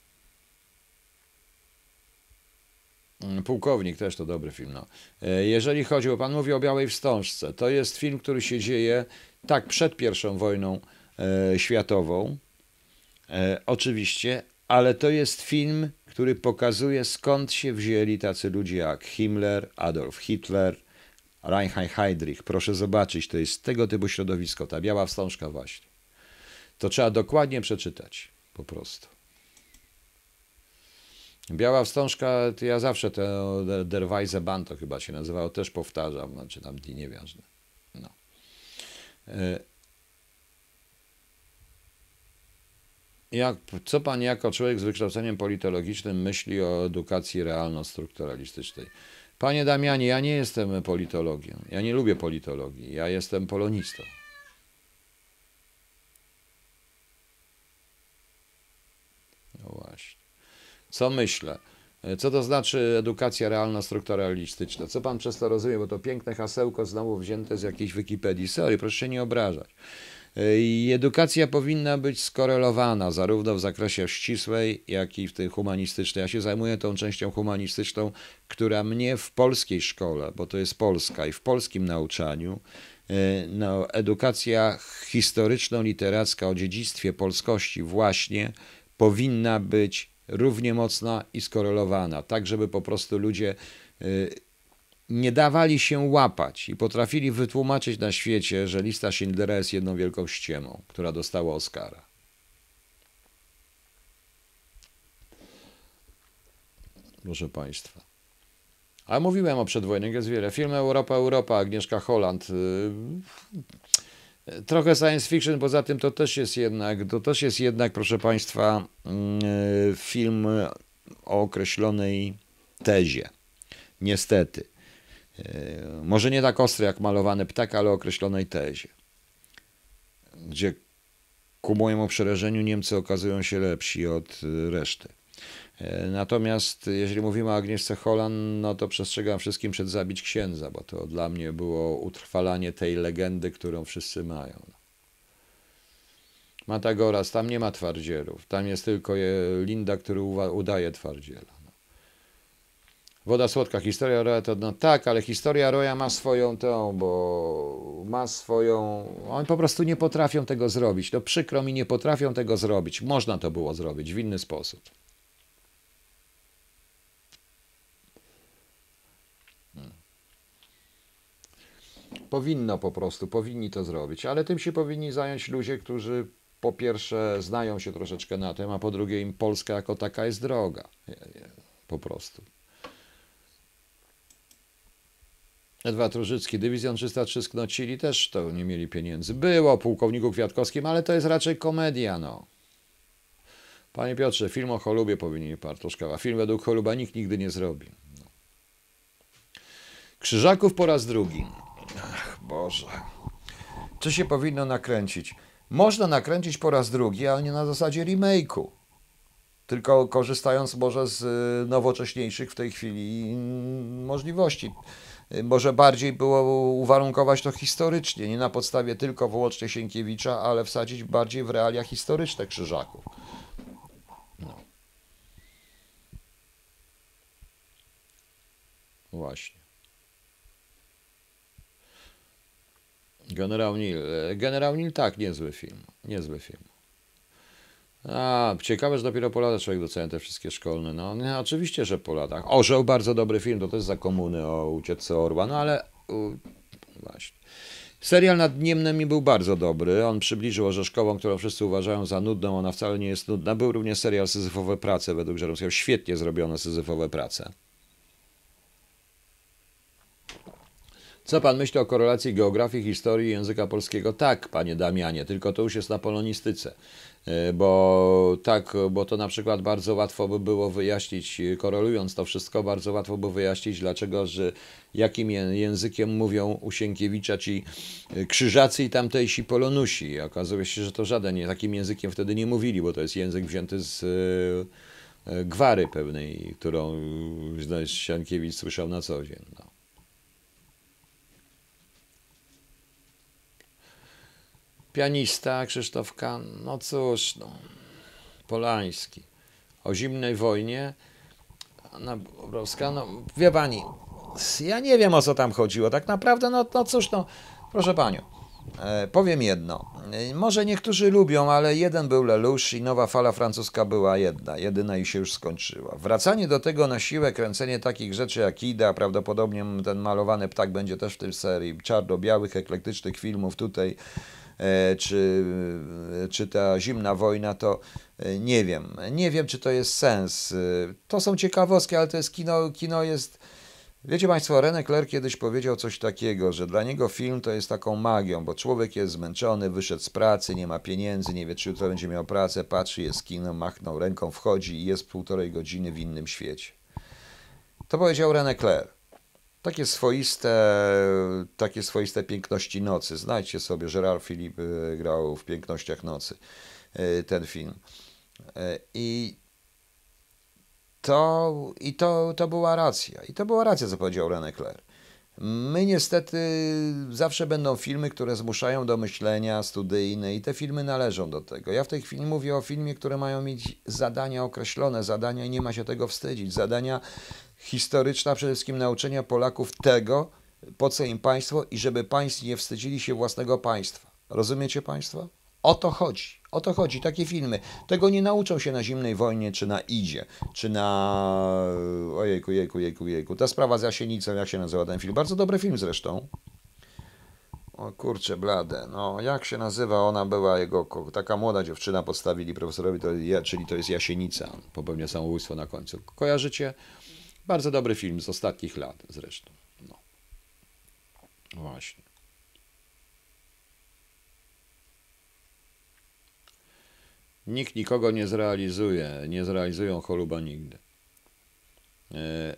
Pułkownik też to dobry film. No. E, Jeżeli chodzi o, pan mówi o Białej Wstążce, to jest film, który się dzieje tak przed pierwszą wojną e, światową, e, oczywiście, ale to jest film, który pokazuje skąd się wzięli tacy ludzie jak Himmler, Adolf Hitler, Reinhard Heydrich. Proszę zobaczyć, to jest tego typu środowisko, ta Biała Wstążka właśnie. To trzeba dokładnie przeczytać, po prostu. Biała wstążka, ja zawsze to Der Weise Band to chyba się nazywało, też powtarzam, znaczy tam die nieważne. No. E, Jak, co pan jako człowiek z wykształceniem politologicznym myśli o edukacji realno-strukturalistycznej? Panie Damianie, ja nie jestem politologiem. Ja nie lubię politologii. Ja jestem polonistą. No właśnie. Co myślę? E, Co to znaczy edukacja realno-strukturalistyczna? Co pan przez to rozumie? Bo to piękne hasełko znowu wzięte z jakiejś Wikipedii. Sorry, proszę się nie obrażać. E, I edukacja powinna być skorelowana zarówno w zakresie ścisłej, jak i w tej humanistycznej. Ja się zajmuję tą częścią humanistyczną, która mnie w polskiej szkole, bo to jest Polska i w polskim nauczaniu, e, no, edukacja historyczno-literacka o dziedzictwie polskości właśnie powinna być równie mocna i skorelowana, tak żeby po prostu ludzie y, nie dawali się łapać i potrafili wytłumaczyć na świecie, że lista Schindlera jest jedną wielką ściemą, która dostała Oscara. Proszę Państwa. A mówiłem o przedwojnych, jest wiele. Film Europa, Europa, Agnieszka Holland. Trochę science fiction, poza tym to też jest jednak, to też jest jednak, proszę Państwa, y, film o określonej tezie. Niestety. Y, Może nie tak ostry jak malowany ptak, ale o określonej tezie. Gdzie ku mojemu przerażeniu Niemcy okazują się lepsi od y, reszty. E, Natomiast jeżeli mówimy o Agnieszce Holland, no to przestrzegam wszystkim przed zabić księdza, bo to dla mnie było utrwalanie tej legendy, którą wszyscy mają. Matagoras, tam nie ma twardzielów, tam jest tylko Linda, który udaje twardziela. No. Woda słodka, historia Roya to no tak, ale historia Roya ma swoją tą, bo ma swoją. Oni po prostu nie potrafią tego zrobić. No przykro mi, nie potrafią tego zrobić. Można to było zrobić w inny sposób. Powinno po prostu, powinni to zrobić, ale tym się powinni zająć ludzie, którzy po pierwsze znają się troszeczkę na tym, a po drugie im Polska jako taka jest droga. Po prostu. Edward Różycki, Dywizjon 303 sknocili, też to nie mieli pieniędzy. Było pułkowniku Kwiatkowskim, ale to jest raczej komedia, no. Panie Piotrze, film o Cholubie powinien Bartoszka, a film według Choluba nikt nigdy nie zrobi. No. Krzyżaków po raz drugi. Boże. Co się powinno nakręcić? Można nakręcić po raz drugi, ale nie na zasadzie remake'u. Tylko korzystając może z y, nowocześniejszych w tej chwili mm, możliwości. Y, Może bardziej było uwarunkować to historycznie, nie na podstawie tylko wyłącznie Sienkiewicza, ale wsadzić bardziej w realia historyczne Krzyżaków. No. Właśnie. Generał Nil. E, Generał Nil, tak, niezły film. Niezły film. A, ciekawe, że dopiero po latach człowiek docenia te wszystkie szkolne. No, nie, oczywiście, że po latach. Orzeł, bardzo dobry film, to też za komuny o ucieczce Orła, no ale u, właśnie. Serial nad Niemnem był bardzo dobry. On przybliżył Orzeszkową, którą wszyscy uważają za nudną. Ona wcale nie jest nudna. Był również serial Syzyfowe prace według Żeromskiego. Świetnie zrobione Syzyfowe prace. Co pan myśli o korelacji geografii, historii języka polskiego? Tak, panie Damianie, tylko to już jest na polonistyce. E, Bo tak, bo to na przykład bardzo łatwo by było wyjaśnić, e, korelując to wszystko, bardzo łatwo by wyjaśnić, dlaczego, że jakim językiem mówią u ci e, krzyżacy i tamtejsi polonusi. Okazuje się, że to żaden takim językiem wtedy nie mówili, bo to jest język wzięty z gwary pewnej, którą Sienkiewicz słyszał na co dzień. No. Pianista Krzysztof Kan, no cóż, no, Polański. O zimnej wojnie, Anna Bobrowska, no wie pani, ja nie wiem o co tam chodziło, tak naprawdę, no, no cóż, no, proszę panią, e, powiem jedno, e, może niektórzy lubią, ale jeden był Lelouch i nowa fala francuska była jedna, jedyna i się już skończyła. Wracanie do tego na siłę, kręcenie takich rzeczy jak Ida, prawdopodobnie ten malowany ptak będzie też w tej serii, czarno-białych, eklektycznych filmów tutaj, czy, czy ta zimna wojna, to e, nie wiem. Nie wiem, czy to jest sens. E, to są ciekawostki, ale to jest kino, kino jest. Wiecie Państwo, René Clair kiedyś powiedział coś takiego, że dla niego film to jest taką magią, bo człowiek jest zmęczony, wyszedł z pracy, nie ma pieniędzy, nie wie, czy jutro będzie miał pracę, patrzy, jest kino, machnął ręką, wchodzi i jest półtorej godziny w innym świecie. To powiedział René Clair. Takie swoiste, takie swoiste piękności nocy. Znajdźcie sobie, Gerard Philippe y, grał w Pięknościach Nocy y, ten film. Y, I to, i to, to była racja. I to była racja, co powiedział René Clair. My niestety zawsze będą filmy, które zmuszają do myślenia studyjne i te filmy należą do tego. Ja w tej chwili mówię o filmie, które mają mieć zadania określone, zadania i nie ma się tego wstydzić. Zadania historyczna przede wszystkim nauczenia Polaków tego, po co im państwo i żeby państwo nie wstydzili się własnego państwa. Rozumiecie państwo? O to chodzi. O to chodzi. Takie filmy. Tego nie nauczą się na zimnej wojnie, czy na Idzie, czy na. Ojejku, jejku, jejku, jejku. Ta sprawa z Jasienicą, jak się nazywa ten film? Bardzo dobry film zresztą. O kurczę, blade. No, jak się nazywa? Ona była jego. Taka młoda dziewczyna podstawili profesorowi, to, czyli to jest Jasienica. Popełnia samobójstwo na końcu. Kojarzycie? Bardzo dobry film z ostatnich lat zresztą. No. Właśnie. Nikt nikogo nie zrealizuje, nie zrealizują choluba nigdy. E...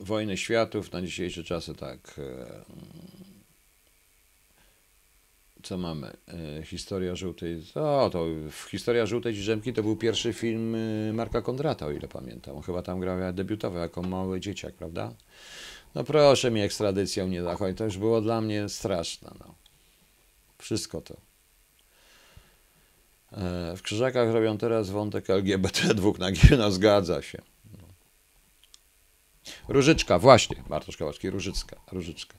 Wojny światów na dzisiejsze czasy tak. E co mamy? E, historia żółtej. O, to Historia żółtej drzemki to był pierwszy film Marka Kondrata, o ile pamiętam. Chyba tam grał, debiutował jako mały dzieciak, prawda? No proszę mi ekstradycją nie zachodzić. To już było dla mnie straszne. No. Wszystko to. E, w Krzyżakach robią teraz wątek LGBT dwóch na no zgadza się. No. Różyczka, właśnie, Bartosz Kałacki, Różyczka, Różyczka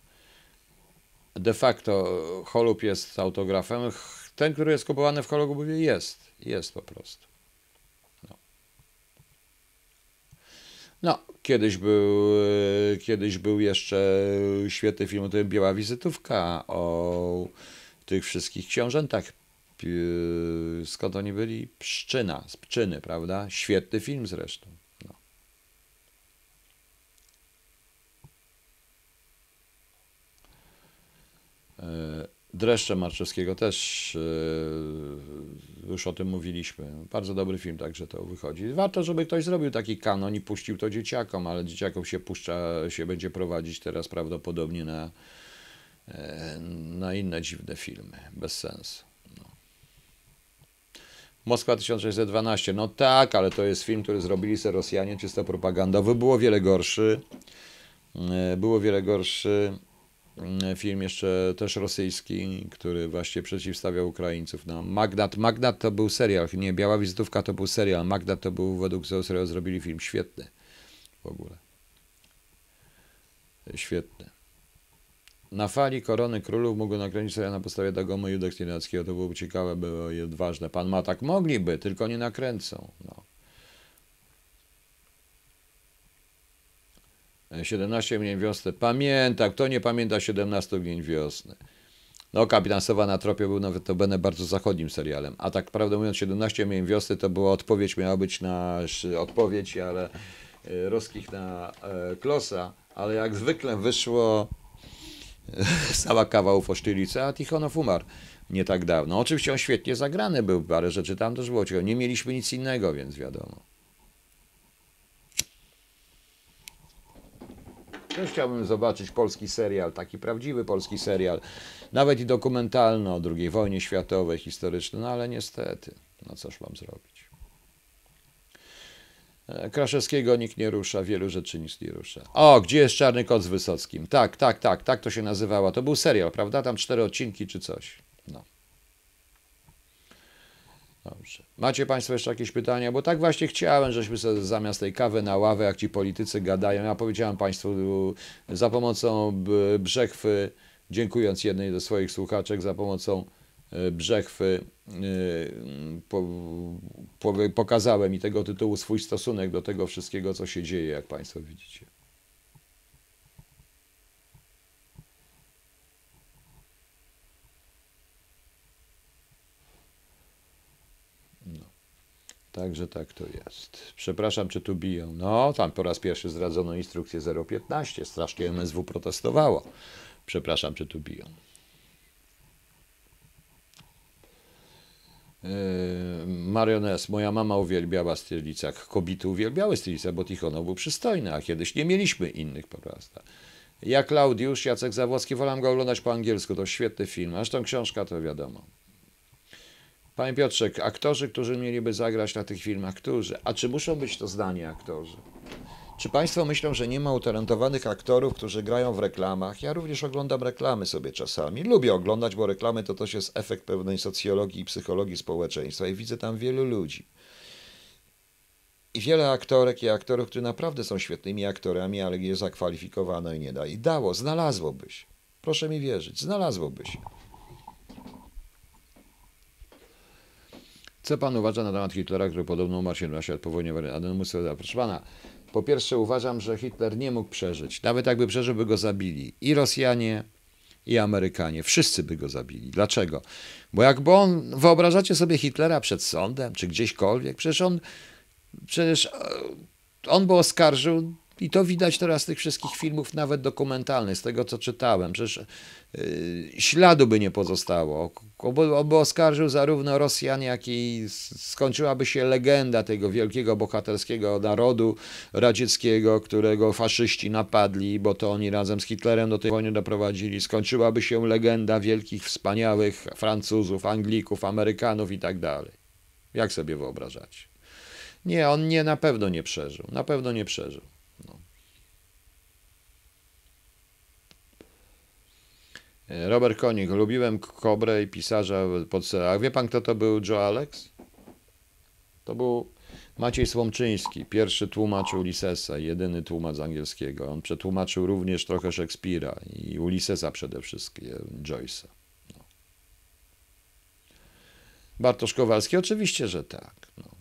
de facto Holub jest autografem. Ten, który jest kupowany w Holubie jest. Jest po prostu. No. no, kiedyś był, kiedyś był jeszcze świetny film, to Biała Wizytówka o tych wszystkich książętach. Skąd oni byli? Pszczyna, z Pczyny, prawda? Świetny film zresztą. E, Dreszcze Marczewskiego też e, już o tym mówiliśmy. Bardzo dobry film także to wychodzi. Warto, żeby ktoś zrobił taki kanon i puścił to dzieciakom, ale dzieciakom się puszcza, się będzie prowadzić teraz prawdopodobnie na, na inne dziwne filmy. Bez sensu. No. Moskwa 1612. No tak, ale to jest film, który zrobili sobie Rosjanie, czysto propagandowy. Było wiele gorszy. Było wiele gorszy. Mm, film jeszcze też rosyjski, który właśnie przeciwstawiał Ukraińców. No, Magnat, Magnat to był serial, nie, Biała Wizytówka to był serial, Magnat to był według serialu zrobili film świetny w ogóle. Świetny. Na fali Korony Królów mógł nakręcić serial na podstawie Dagomu Judeklinackiego, to byłoby ciekawe, było ważne. Pan ma tak, mogliby, tylko nie nakręcą. No. 17 Mgnień Wiosny. Pamiętam, kto nie pamięta 17 Mgnień Wiosny. No, Kapitan Sowa na tropie był nawet to będę bardzo zachodnim serialem. A tak prawdę mówiąc, 17 Mgnień Wiosny to była odpowiedź, miała być na odpowiedź, ale e, Roskich na e, Klosa, ale jak zwykle wyszło e, <laughs> cała kawałów o Sztylice, a Tichonow umarł nie tak dawno. Oczywiście on świetnie zagrany był, parę rzeczy tam też było ciekawe. Nie mieliśmy nic innego, więc wiadomo. Też chciałbym zobaczyć polski serial, taki prawdziwy polski serial, nawet i dokumentalny o II wojnie światowej, historyczny, no ale niestety, no cóż mam zrobić. E, Kraszewskiego nikt nie rusza, wielu rzeczy nic nie rusza. O, gdzie jest Czarny Kot z Wysockim? Tak, tak, tak, tak to się nazywało. To był serial, prawda? Tam cztery odcinki czy coś. No. Dobrze. Macie Państwo jeszcze jakieś pytania? Bo tak właśnie chciałem, żeśmy sobie zamiast tej kawy na ławę, jak ci politycy gadają, ja powiedziałem Państwu za pomocą brzechwy, dziękując jednej ze swoich słuchaczek, za pomocą brzechwy e, po, po, pokazałem i tego tytułu swój stosunek do tego wszystkiego, co się dzieje, jak Państwo widzicie. Także tak to jest. Przepraszam, czy tu biją. No, tam po raz pierwszy zdradzono instrukcję 015. Strasznie MSW protestowało. Przepraszam, czy tu biją. Yy, Mariones, moja mama uwielbiała stylicach. Kobiety uwielbiały stylicach, bo Tichonow był przystojny, a kiedyś nie mieliśmy innych po prostu. Ja Klaudiusz, Jacek Zawłocki, wolałem go oglądać po angielsku, to świetny film. Zresztą książka to wiadomo. Panie Piotrze, aktorzy, którzy mieliby zagrać na tych filmach, którzy? A czy muszą być to zdani aktorzy? Czy Państwo myślą, że nie ma utalentowanych aktorów, którzy grają w reklamach? Ja również oglądam reklamy sobie czasami. Lubię oglądać, bo reklamy to też jest efekt pewnej socjologii i psychologii społeczeństwa i widzę tam wielu ludzi. I wiele aktorek i aktorów, którzy naprawdę są świetnymi aktorami, ale je zakwalifikowano i nie da. I dało, znalazłoby się. Proszę mi wierzyć, znalazłoby się. Co pan uważa na temat Hitlera, który podobno umarł 17 lat po wojnie w Proszę pana, po pierwsze uważam, że Hitler nie mógł przeżyć. Nawet jakby przeżył, by go zabili. I Rosjanie, i Amerykanie. Wszyscy by go zabili. Dlaczego? Bo jakby on, wyobrażacie sobie Hitlera przed sądem, czy gdzieśkolwiek, przecież on, przecież e, on by oskarżył i to widać teraz z tych wszystkich filmów, nawet dokumentalnych, z tego co czytałem. Przecież śladu by nie pozostało. On by oskarżył zarówno Rosjan, jak i skończyłaby się legenda tego wielkiego bohaterskiego narodu radzieckiego, którego faszyści napadli, bo to oni razem z Hitlerem do tej wojny doprowadzili. Skończyłaby się legenda wielkich, wspaniałych Francuzów, Anglików, Amerykanów i tak dalej. Jak sobie wyobrażacie? Nie, on nie, na pewno nie przeżył. Na pewno nie przeżył. Robert Konik. Lubiłem Kobrę i pisarza pod A wie pan, kto to był Joe Alex? To był Maciej Słomczyński, pierwszy tłumacz Ulyssesa, jedyny tłumacz angielskiego. On przetłumaczył również trochę Szekspira i Ulyssesa przede wszystkim, Joyce'a. No. Bartosz Kowalski? Oczywiście, że tak. No.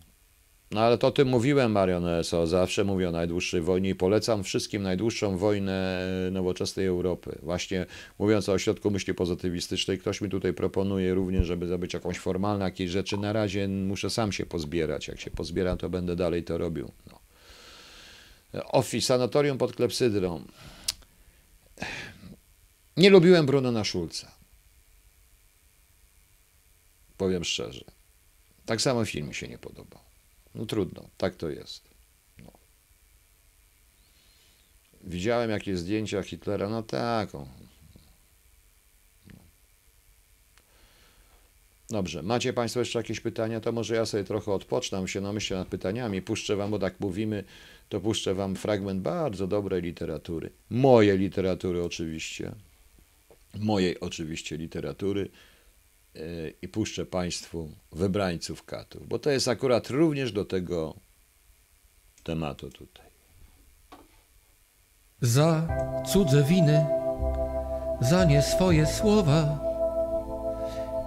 No ale to o tym mówiłem, Marion ESO, zawsze mówię o najdłuższej wojnie i polecam wszystkim najdłuższą wojnę nowoczesnej Europy. Właśnie mówiąc o ośrodku myśli pozytywistycznej, ktoś mi tutaj proponuje również, żeby zrobić jakąś formalną jakieś rzeczy. Na razie muszę sam się pozbierać. Jak się pozbieram, to będę dalej to robił. No. Sanatorium pod klepsydrą. Nie lubiłem Brunona Schulza. Powiem szczerze. Tak samo film mi się nie podobał. No trudno, tak to jest. No. Widziałem jakieś zdjęcia Hitlera, no tak. O. No. Dobrze, macie Państwo jeszcze jakieś pytania? To może ja sobie trochę odpocznę się, no myślę nad pytaniami, puszczę Wam, bo tak mówimy, to puszczę Wam fragment bardzo dobrej literatury. Mojej literatury oczywiście. Mojej oczywiście literatury i puszczę Państwu wybrańców katów, bo to jest akurat również do tego tematu tutaj. Za cudze winy, za nie swoje słowa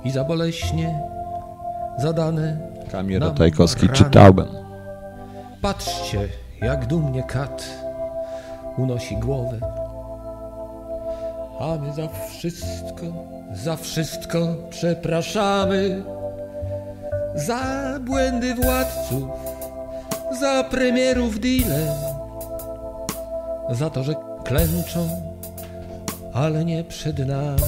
i za boleśnie zadane. Kamil Ratajkowski czytałem. Patrzcie, jak dumnie kat unosi głowę, a my za wszystko za wszystko przepraszamy, za błędy władców, za premierów deale, za to, że klęczą, ale nie przed nami,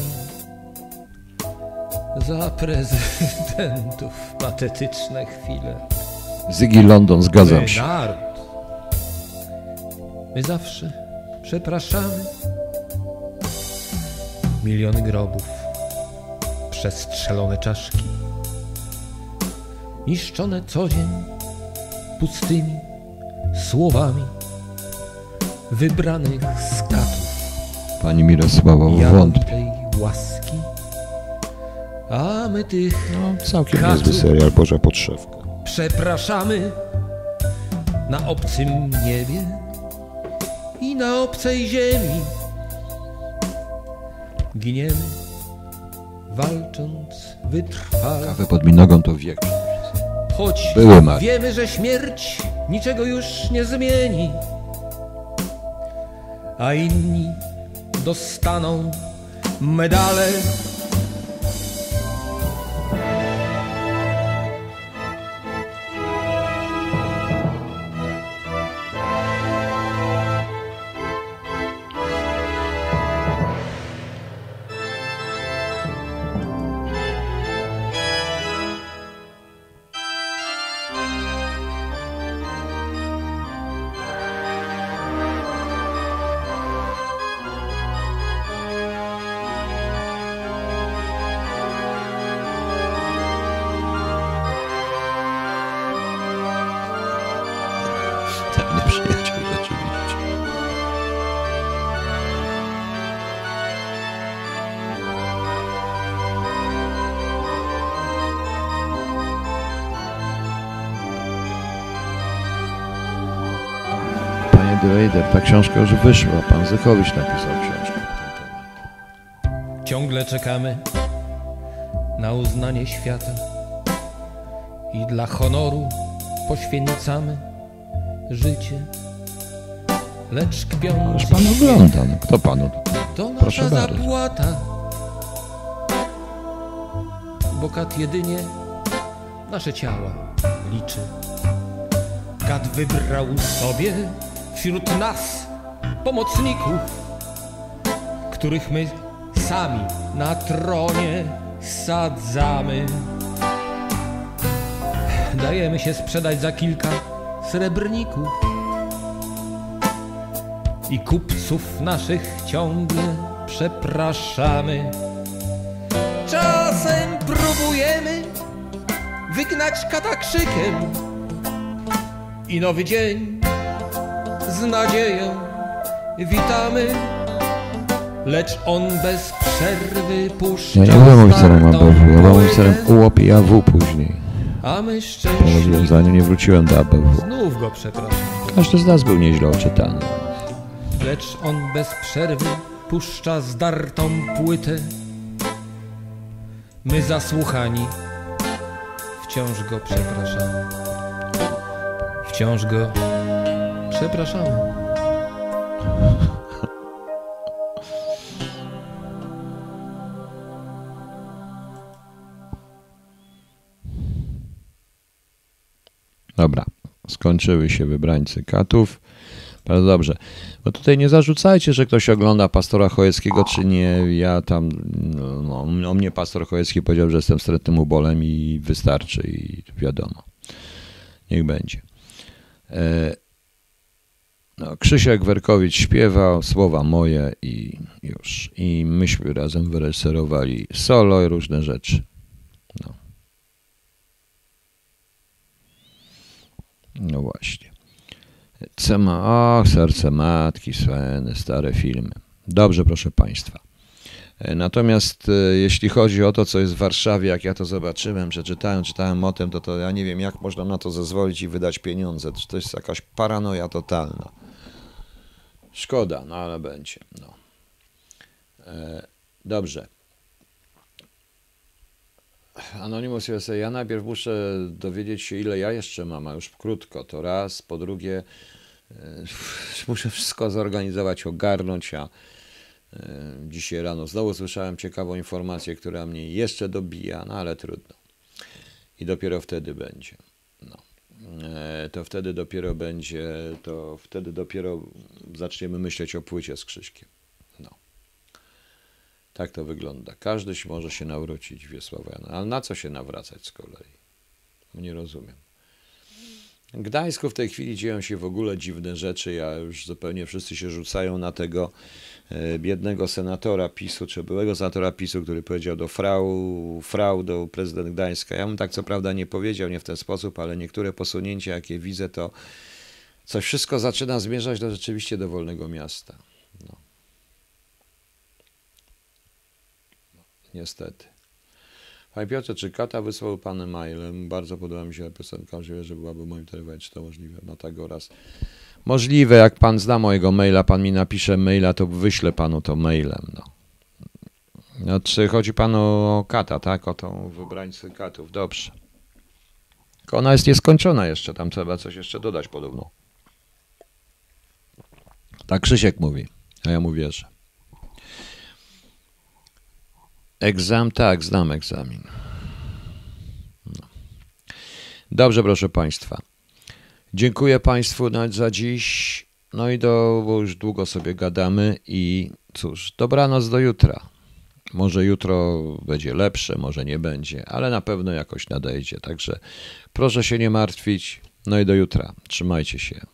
za prezydentów <laughs> patetyczne chwile. Zygi London, zgadzam się. Naród. My zawsze przepraszamy. Miliony grobów przestrzelone czaszki, niszczone co dzień pustymi słowami wybranych z katów. Pani Mirosława Ja wątpi. tej łaski, a my tych No, całkiem Katów. niezły serial Boża Podszewka. przepraszamy na obcym niebie i na obcej ziemi. Giniemy, walcząc wytrwale. Kawę pod mi nogą to wiek. Choć Były Marii. wiemy, że śmierć niczego już nie zmieni, a inni dostaną medale. Ta książka już wyszła. Pan Zychowicz napisał książkę na ten temat. Ciągle czekamy na uznanie świata i dla honoru poświęcamy życie. Lecz Ależ kpiący pan ogląda. No, kto panu? to nasza Proszę bardzo. zapłata. Bo kat jedynie nasze ciała liczy. Kat wybrał sobie wśród nas pomocników, których my sami na tronie sadzamy. Dajemy się sprzedać za kilka srebrników i kupców naszych ciągle przepraszamy. Czasem próbujemy wygnać kata krzykiem i nowy dzień z nadzieją witamy. Lecz on bez przerwy puszcza Ja nie byłem oficerem zwartą ABW, ja byłem poezję, oficerem UOP i AW później. A my Po szczęśliwi rozwiązaniu nie wróciłem do ABW. znów go przepraszamy. Każdy z nas był nieźle oczytany. Lecz on bez przerwy puszcza zdartą płytę. My zasłuchani wciąż go przepraszamy. Wciąż go przepraszamy. Dobra, skończyły się wybrańcy katów. Bardzo dobrze. Bo tutaj nie zarzucajcie, że ktoś ogląda pastora Chojeckiego, czy nie. Ja tam, no, no, o mnie pastor Chojecki powiedział, że jestem wstrętnym ubolem i wystarczy i wiadomo. Niech będzie. E, no, Krzysiek Werkowicz śpiewał słowa moje i już. I myśmy razem wyreżyserowali solo i różne rzeczy. No. No właśnie. Cema, och, serce matki, Sweny, stare filmy. Dobrze, proszę Państwa. E, Natomiast e, jeśli chodzi o to, co jest w Warszawie, jak ja to zobaczyłem, przeczytałem, czytałem o tym, to, to ja nie wiem, jak można na to zezwolić i wydać pieniądze. To jest jakaś paranoja totalna. Szkoda, no ale będzie. No. E, dobrze. Anonymous USA, ja najpierw muszę dowiedzieć się, ile ja jeszcze mam, a już krótko, to raz. Po drugie, e, <laughs> muszę wszystko zorganizować, ogarnąć, a e, dzisiaj rano znowu słyszałem ciekawą informację, która mnie jeszcze dobija, no ale trudno. I dopiero wtedy będzie. E, To wtedy dopiero będzie, to wtedy dopiero zaczniemy myśleć o płycie z Krzyśkiem. No. Tak to wygląda. Każdy się może się nawrócić, Wiesława Jana. Ale na co się nawracać z kolei? Nie rozumiem. W Gdańsku w tej chwili dzieją się w ogóle dziwne rzeczy. Ja już zupełnie wszyscy się rzucają na tego biednego senatora PiSu, czy byłego senatora PiSu, który powiedział do frau, frau do prezydent Gdańska. Ja bym tak co prawda nie powiedział, nie w ten sposób, ale niektóre posunięcia, jakie widzę, to coś wszystko zaczyna zmierzać do rzeczywiście do wolnego miasta. No. Niestety. Panie Piotrze, czy Kata wysłał Pan mailem? Bardzo podoba mi się piosenka, że byłaby moim telefonie, czy to możliwe? No tak oraz. Możliwe, jak Pan zna mojego maila, Pan mi napisze maila, to wyślę Panu to mailem, no. No, czy chodzi Panu o Kata, tak? O tą wybrańcę Katów, dobrze. Tylko Ona jest nieskończona jeszcze, tam trzeba coś jeszcze dodać podobno. Tak Krzysiek mówi, a ja mu wierzę. Egzam, tak, znam egzamin. No. Dobrze, proszę Państwa. Dziękuję Państwu za dziś. No i do, bo już długo sobie gadamy i cóż, dobranoc do jutra. Może jutro będzie lepsze, może nie będzie, ale na pewno jakoś nadejdzie. Także proszę się nie martwić. No i do jutra. Trzymajcie się.